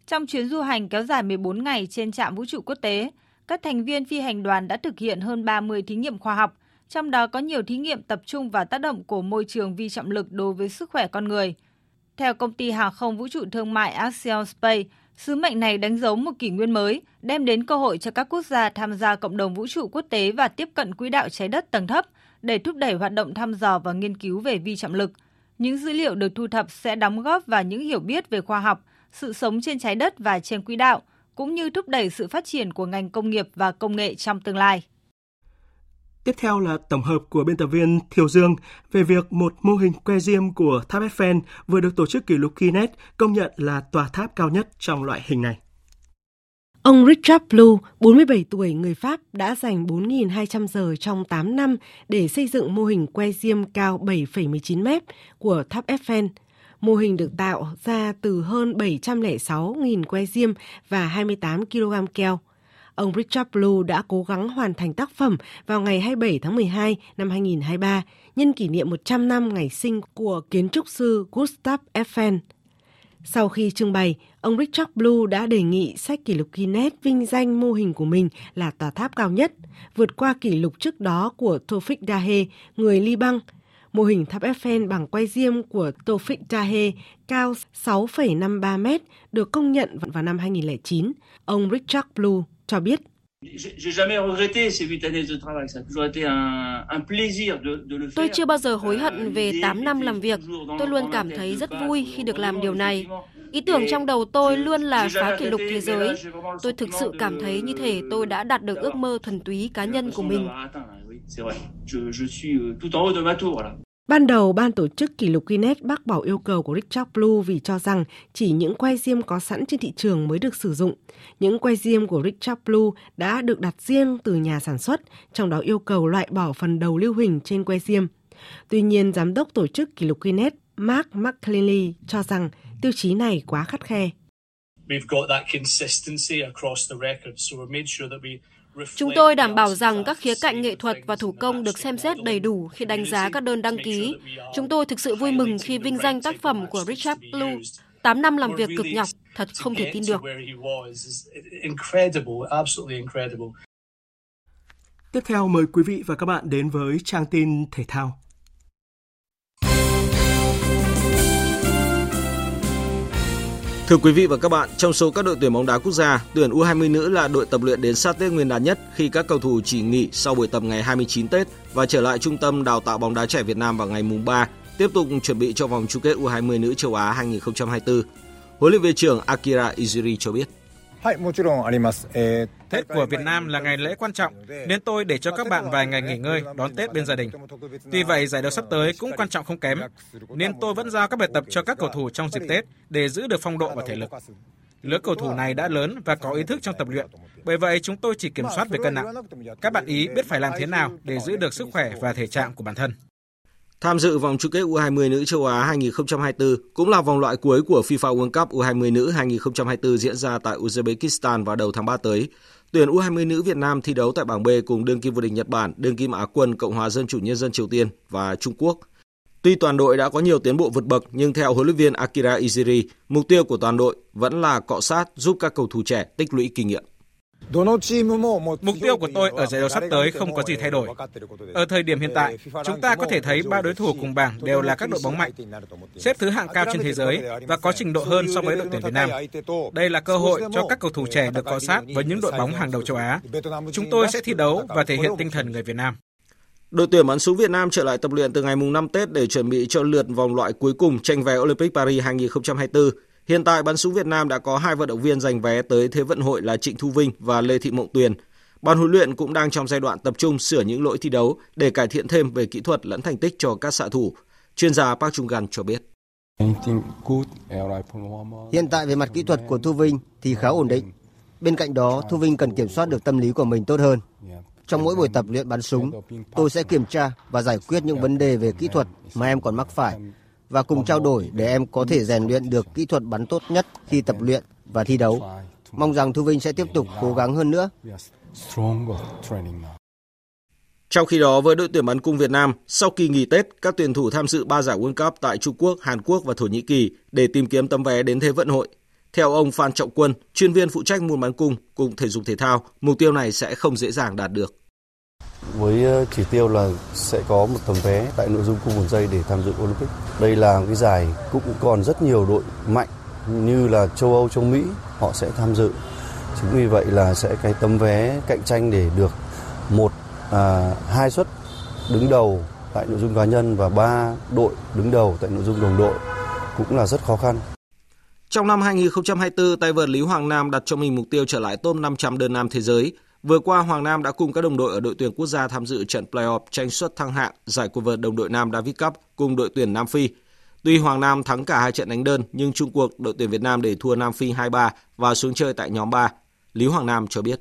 Trong chuyến du hành kéo dài 14 ngày trên trạm vũ trụ quốc tế, các thành viên phi hành đoàn đã thực hiện hơn 30 thí nghiệm khoa học, trong đó có nhiều thí nghiệm tập trung vào tác động của môi trường vi trọng lực đối với sức khỏe con người. Theo công ty hàng không vũ trụ thương mại Axiom Space, Sứ mệnh này đánh dấu một kỷ nguyên mới, đem đến cơ hội cho các quốc gia tham gia cộng đồng vũ trụ quốc tế và tiếp cận quỹ đạo trái đất tầng thấp để thúc đẩy hoạt động thăm dò và nghiên cứu về vi trọng lực. Những dữ liệu được thu thập sẽ đóng góp vào những hiểu biết về khoa học, sự sống trên trái đất và trên quỹ đạo, cũng như thúc đẩy sự phát triển của ngành công nghiệp và công nghệ trong tương lai. Tiếp theo là tổng hợp của biên tập viên Thiều Dương về việc một mô hình que diêm của tháp Eiffel vừa được tổ chức kỷ lục Guinness công nhận là tòa tháp cao nhất trong loại hình này. Ông Richard Blue, 47 tuổi, người Pháp, đã dành 4.200 giờ trong 8 năm để xây dựng mô hình que diêm cao 7,19 mét của tháp Eiffel. Mô hình được tạo ra từ hơn 706.000 que diêm và 28 kg keo ông Richard Blue đã cố gắng hoàn thành tác phẩm vào ngày 27 tháng 12 năm 2023, nhân kỷ niệm 100 năm ngày sinh của kiến trúc sư Gustav Eiffel. Sau khi trưng bày, ông Richard Blue đã đề nghị sách kỷ lục Guinness vinh danh mô hình của mình là tòa tháp cao nhất, vượt qua kỷ lục trước đó của Tofik Dahe, người Liban. Mô hình tháp Eiffel bằng quay diêm của Tofik Dahe cao 6,53 mét được công nhận vào năm 2009. Ông Richard Blue cho biết. Tôi chưa bao giờ hối hận về 8 năm làm việc. Tôi luôn cảm thấy rất vui khi được làm điều này. Ý tưởng trong đầu tôi luôn là phá kỷ lục thế giới. Tôi thực sự cảm thấy như thể tôi đã đạt được ước mơ thuần túy cá nhân của mình. Ban đầu, ban tổ chức kỷ lục Guinness bác bỏ yêu cầu của Richard Blue vì cho rằng chỉ những que diêm có sẵn trên thị trường mới được sử dụng. Những que diêm của Richard Blue đã được đặt riêng từ nhà sản xuất, trong đó yêu cầu loại bỏ phần đầu lưu huỳnh trên que diêm. Tuy nhiên, giám đốc tổ chức kỷ lục Guinness Mark McClinley cho rằng tiêu chí này quá khắt khe. We've got that consistency across the record, so we made sure that we Chúng tôi đảm bảo rằng các khía cạnh nghệ thuật và thủ công được xem xét đầy đủ khi đánh giá các đơn đăng ký. Chúng tôi thực sự vui mừng khi vinh danh tác phẩm của Richard Blue. 8 năm làm việc cực nhọc, thật không thể tin được. Tiếp theo mời quý vị và các bạn đến với trang tin thể thao. Thưa quý vị và các bạn, trong số các đội tuyển bóng đá quốc gia, tuyển U20 nữ là đội tập luyện đến sát Tết Nguyên đán nhất khi các cầu thủ chỉ nghỉ sau buổi tập ngày 29 Tết và trở lại trung tâm đào tạo bóng đá trẻ Việt Nam vào ngày mùng 3, tiếp tục chuẩn bị cho vòng chung kết U20 nữ châu Á 2024. Huấn luyện viên trưởng Akira Izuri cho biết. Tết của Việt Nam là ngày lễ quan trọng, nên tôi để cho các bạn vài ngày nghỉ ngơi, đón Tết bên gia đình. Tuy vậy, giải đấu sắp tới cũng quan trọng không kém, nên tôi vẫn giao các bài tập cho các cầu thủ trong dịp Tết để giữ được phong độ và thể lực. Lứa cầu thủ này đã lớn và có ý thức trong tập luyện, bởi vậy chúng tôi chỉ kiểm soát về cân nặng. Các bạn ý biết phải làm thế nào để giữ được sức khỏe và thể trạng của bản thân. Tham dự vòng chung kết U20 nữ châu Á 2024 cũng là vòng loại cuối của FIFA World Cup U20 nữ 2024 diễn ra tại Uzbekistan vào đầu tháng 3 tới. Tuyển U20 nữ Việt Nam thi đấu tại bảng B cùng đương kim vô địch Nhật Bản, đương kim Á quân Cộng hòa Dân chủ Nhân dân Triều Tiên và Trung Quốc. Tuy toàn đội đã có nhiều tiến bộ vượt bậc nhưng theo huấn luyện viên Akira Iziri, mục tiêu của toàn đội vẫn là cọ sát giúp các cầu thủ trẻ tích lũy kinh nghiệm. Mục tiêu của tôi ở giải đấu sắp tới không có gì thay đổi. Ở thời điểm hiện tại, chúng ta có thể thấy ba đối thủ cùng bảng đều là các đội bóng mạnh, xếp thứ hạng cao trên thế giới và có trình độ hơn so với đội tuyển Việt Nam. Đây là cơ hội cho các cầu thủ trẻ được cọ sát với những đội bóng hàng đầu châu Á. Chúng tôi sẽ thi đấu và thể hiện tinh thần người Việt Nam. Đội tuyển bắn súng Việt Nam trở lại tập luyện từ ngày mùng 5 Tết để chuẩn bị cho lượt vòng loại cuối cùng tranh vé Olympic Paris 2024. Hiện tại bắn súng Việt Nam đã có hai vận động viên giành vé tới Thế vận hội là Trịnh Thu Vinh và Lê Thị Mộng Tuyền. Ban huấn luyện cũng đang trong giai đoạn tập trung sửa những lỗi thi đấu để cải thiện thêm về kỹ thuật lẫn thành tích cho các xạ thủ. Chuyên gia Park Chung Gan cho biết. Hiện tại về mặt kỹ thuật của Thu Vinh thì khá ổn định. Bên cạnh đó, Thu Vinh cần kiểm soát được tâm lý của mình tốt hơn. Trong mỗi buổi tập luyện bắn súng, tôi sẽ kiểm tra và giải quyết những vấn đề về kỹ thuật mà em còn mắc phải và cùng trao đổi để em có thể rèn luyện được kỹ thuật bắn tốt nhất khi tập luyện và thi đấu. Mong rằng Thu Vinh sẽ tiếp tục cố gắng hơn nữa. Trong khi đó, với đội tuyển bắn cung Việt Nam, sau kỳ nghỉ Tết, các tuyển thủ tham dự ba giải World Cup tại Trung Quốc, Hàn Quốc và Thổ Nhĩ Kỳ để tìm kiếm tấm vé đến Thế vận hội. Theo ông Phan Trọng Quân, chuyên viên phụ trách môn bắn cung, cùng Thể dục Thể thao, mục tiêu này sẽ không dễ dàng đạt được. Với ờ, chỉ tiêu là sẽ có một tấm vé tại nội dung cung một giây để tham dự Olympic. Đây là cái giải cũng còn rất nhiều đội mạnh như là châu Âu, châu Mỹ họ sẽ tham dự. Chính vì vậy là sẽ cái tấm vé cạnh tranh để được một à, hai suất đứng đầu tại nội dung cá nhân và ba đội đứng đầu tại nội dung đồng đội cũng là rất khó khăn. Trong năm 2024, tay vợt Lý Hoàng Nam đặt cho mình mục tiêu trở lại top 500 đơn nam thế giới. Vừa qua, Hoàng Nam đã cùng các đồng đội ở đội tuyển quốc gia tham dự trận playoff tranh suất thăng hạng giải quần vợt đồng đội nam David Cup cùng đội tuyển Nam Phi. Tuy Hoàng Nam thắng cả hai trận đánh đơn, nhưng chung cuộc đội tuyển Việt Nam để thua Nam Phi 2-3 và xuống chơi tại nhóm 3. Lý Hoàng Nam cho biết.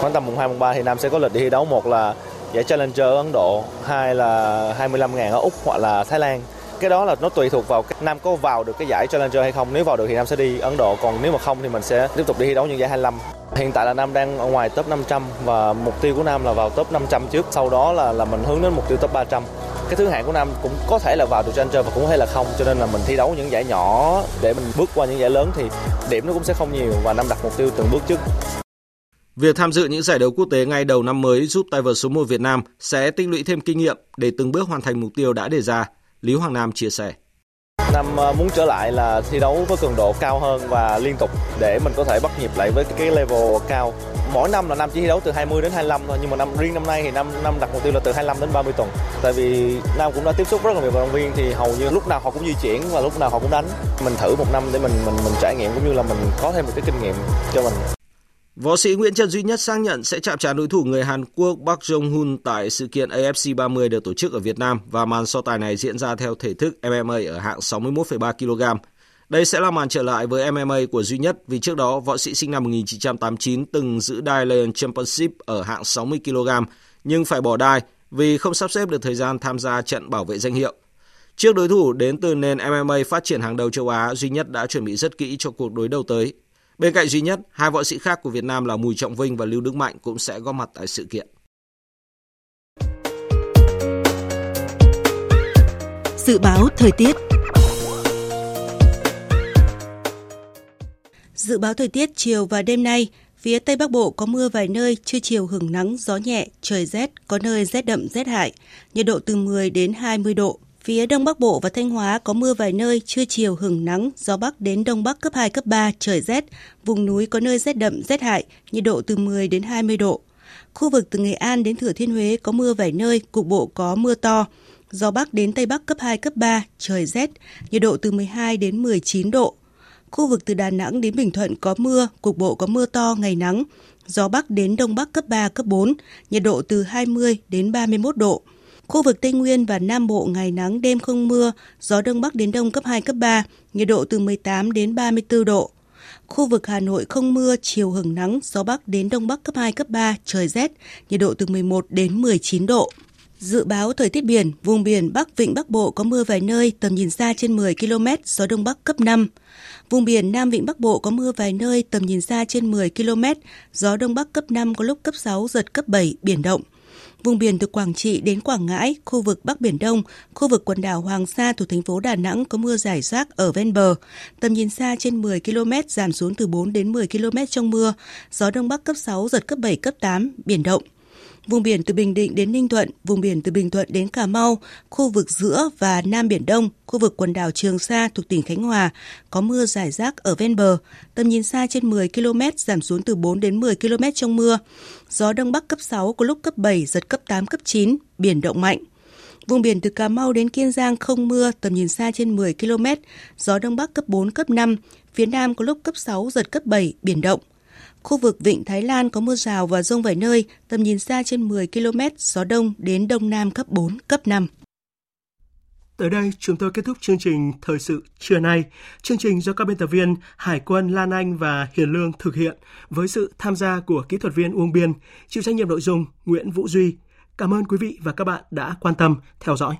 Khoảng tầm mùng 2 mùng 3 thì Nam sẽ có lịch đi thi đấu một là giải Challenger ở Ấn Độ, hai là 25 ngàn ở Úc hoặc là Thái Lan. Cái đó là nó tùy thuộc vào Nam có vào được cái giải Challenger hay không. Nếu vào được thì Nam sẽ đi Ấn Độ, còn nếu mà không thì mình sẽ tiếp tục đi thi đấu những giải 25. Hiện tại là Nam đang ở ngoài top 500 và mục tiêu của Nam là vào top 500 trước, sau đó là là mình hướng đến mục tiêu top 300 cái thứ hạng của Nam cũng có thể là vào được Challenger và cũng có thể là không cho nên là mình thi đấu những giải nhỏ để mình bước qua những giải lớn thì điểm nó cũng sẽ không nhiều và Nam đặt mục tiêu từng bước trước Việc tham dự những giải đấu quốc tế ngay đầu năm mới giúp tay vợt số 1 Việt Nam sẽ tích lũy thêm kinh nghiệm để từng bước hoàn thành mục tiêu đã đề ra. Lý Hoàng Nam chia sẻ. Nam ờ, muốn trở lại là thi đấu với cường độ cao hơn và liên tục để mình có thể bắt nhịp lại với cái level cao. Mỗi năm là năm chỉ thi đấu từ 20 đến 25 thôi, nhưng mà năm, riêng năm nay thì năm năm đặt mục tiêu là từ 25 đến 30 tuần. Tại vì Nam cũng đã tiếp xúc rất là nhiều vận động viên thì hầu như lúc nào họ cũng di chuyển và lúc nào họ cũng đánh. Mình thử một năm để mình mình mình trải nghiệm cũng như là mình có thêm một cái kinh nghiệm cho mình. Võ sĩ Nguyễn Trần Duy Nhất xác nhận sẽ chạm trán đối thủ người Hàn Quốc Park Jong Hun tại sự kiện AFC 30 được tổ chức ở Việt Nam và màn so tài này diễn ra theo thể thức MMA ở hạng 61,3 kg. Đây sẽ là màn trở lại với MMA của Duy Nhất vì trước đó võ sĩ sinh năm 1989 từng giữ đai Lion Championship ở hạng 60 kg nhưng phải bỏ đai vì không sắp xếp được thời gian tham gia trận bảo vệ danh hiệu. Trước đối thủ đến từ nền MMA phát triển hàng đầu châu Á, Duy Nhất đã chuẩn bị rất kỹ cho cuộc đối đầu tới. Bên cạnh duy nhất, hai võ sĩ khác của Việt Nam là mùi Trọng Vinh và Lưu Đức Mạnh cũng sẽ góp mặt tại sự kiện. Dự báo thời tiết Dự báo thời tiết chiều và đêm nay, phía Tây Bắc Bộ có mưa vài nơi, trưa chiều hưởng nắng, gió nhẹ, trời rét, có nơi rét đậm rét hại, nhiệt độ từ 10 đến 20 độ. Phía Đông Bắc Bộ và Thanh Hóa có mưa vài nơi, trưa chiều hừng nắng, gió Bắc đến Đông Bắc cấp 2, cấp 3, trời rét. Vùng núi có nơi rét đậm, rét hại, nhiệt độ từ 10 đến 20 độ. Khu vực từ Nghệ An đến Thừa Thiên Huế có mưa vài nơi, cục bộ có mưa to. Gió Bắc đến Tây Bắc cấp 2, cấp 3, trời rét, nhiệt độ từ 12 đến 19 độ. Khu vực từ Đà Nẵng đến Bình Thuận có mưa, cục bộ có mưa to, ngày nắng. Gió Bắc đến Đông Bắc cấp 3, cấp 4, nhiệt độ từ 20 đến 31 độ. Khu vực Tây Nguyên và Nam Bộ ngày nắng đêm không mưa, gió đông bắc đến đông cấp 2, cấp 3, nhiệt độ từ 18 đến 34 độ. Khu vực Hà Nội không mưa, chiều hưởng nắng, gió bắc đến đông bắc cấp 2, cấp 3, trời rét, nhiệt độ từ 11 đến 19 độ. Dự báo thời tiết biển, vùng biển Bắc Vịnh Bắc Bộ có mưa vài nơi, tầm nhìn xa trên 10 km, gió Đông Bắc cấp 5. Vùng biển Nam Vịnh Bắc Bộ có mưa vài nơi, tầm nhìn xa trên 10 km, gió Đông Bắc cấp 5 có lúc cấp 6, giật cấp 7, biển động. Vùng biển từ Quảng Trị đến Quảng Ngãi, khu vực Bắc Biển Đông, khu vực quần đảo Hoàng Sa thuộc thành phố Đà Nẵng có mưa rải rác ở ven bờ. Tầm nhìn xa trên 10 km, giảm xuống từ 4 đến 10 km trong mưa. Gió Đông Bắc cấp 6, giật cấp 7, cấp 8, biển động. Vùng biển từ Bình Định đến Ninh Thuận, vùng biển từ Bình Thuận đến Cà Mau, khu vực giữa và Nam Biển Đông, khu vực quần đảo Trường Sa thuộc tỉnh Khánh Hòa có mưa rải rác ở ven bờ, tầm nhìn xa trên 10 km, giảm xuống từ 4 đến 10 km trong mưa. Gió Đông Bắc cấp 6, có lúc cấp 7, giật cấp 8, cấp 9, biển động mạnh. Vùng biển từ Cà Mau đến Kiên Giang không mưa, tầm nhìn xa trên 10 km, gió Đông Bắc cấp 4, cấp 5, phía Nam có lúc cấp 6, giật cấp 7, biển động. Khu vực Vịnh Thái Lan có mưa rào và rông vài nơi, tầm nhìn xa trên 10 km, gió đông đến đông nam cấp 4, cấp 5. Tới đây chúng tôi kết thúc chương trình Thời sự trưa nay. Chương trình do các biên tập viên Hải quân Lan Anh và Hiền Lương thực hiện với sự tham gia của kỹ thuật viên Uông Biên, chịu trách nhiệm nội dung Nguyễn Vũ Duy. Cảm ơn quý vị và các bạn đã quan tâm theo dõi.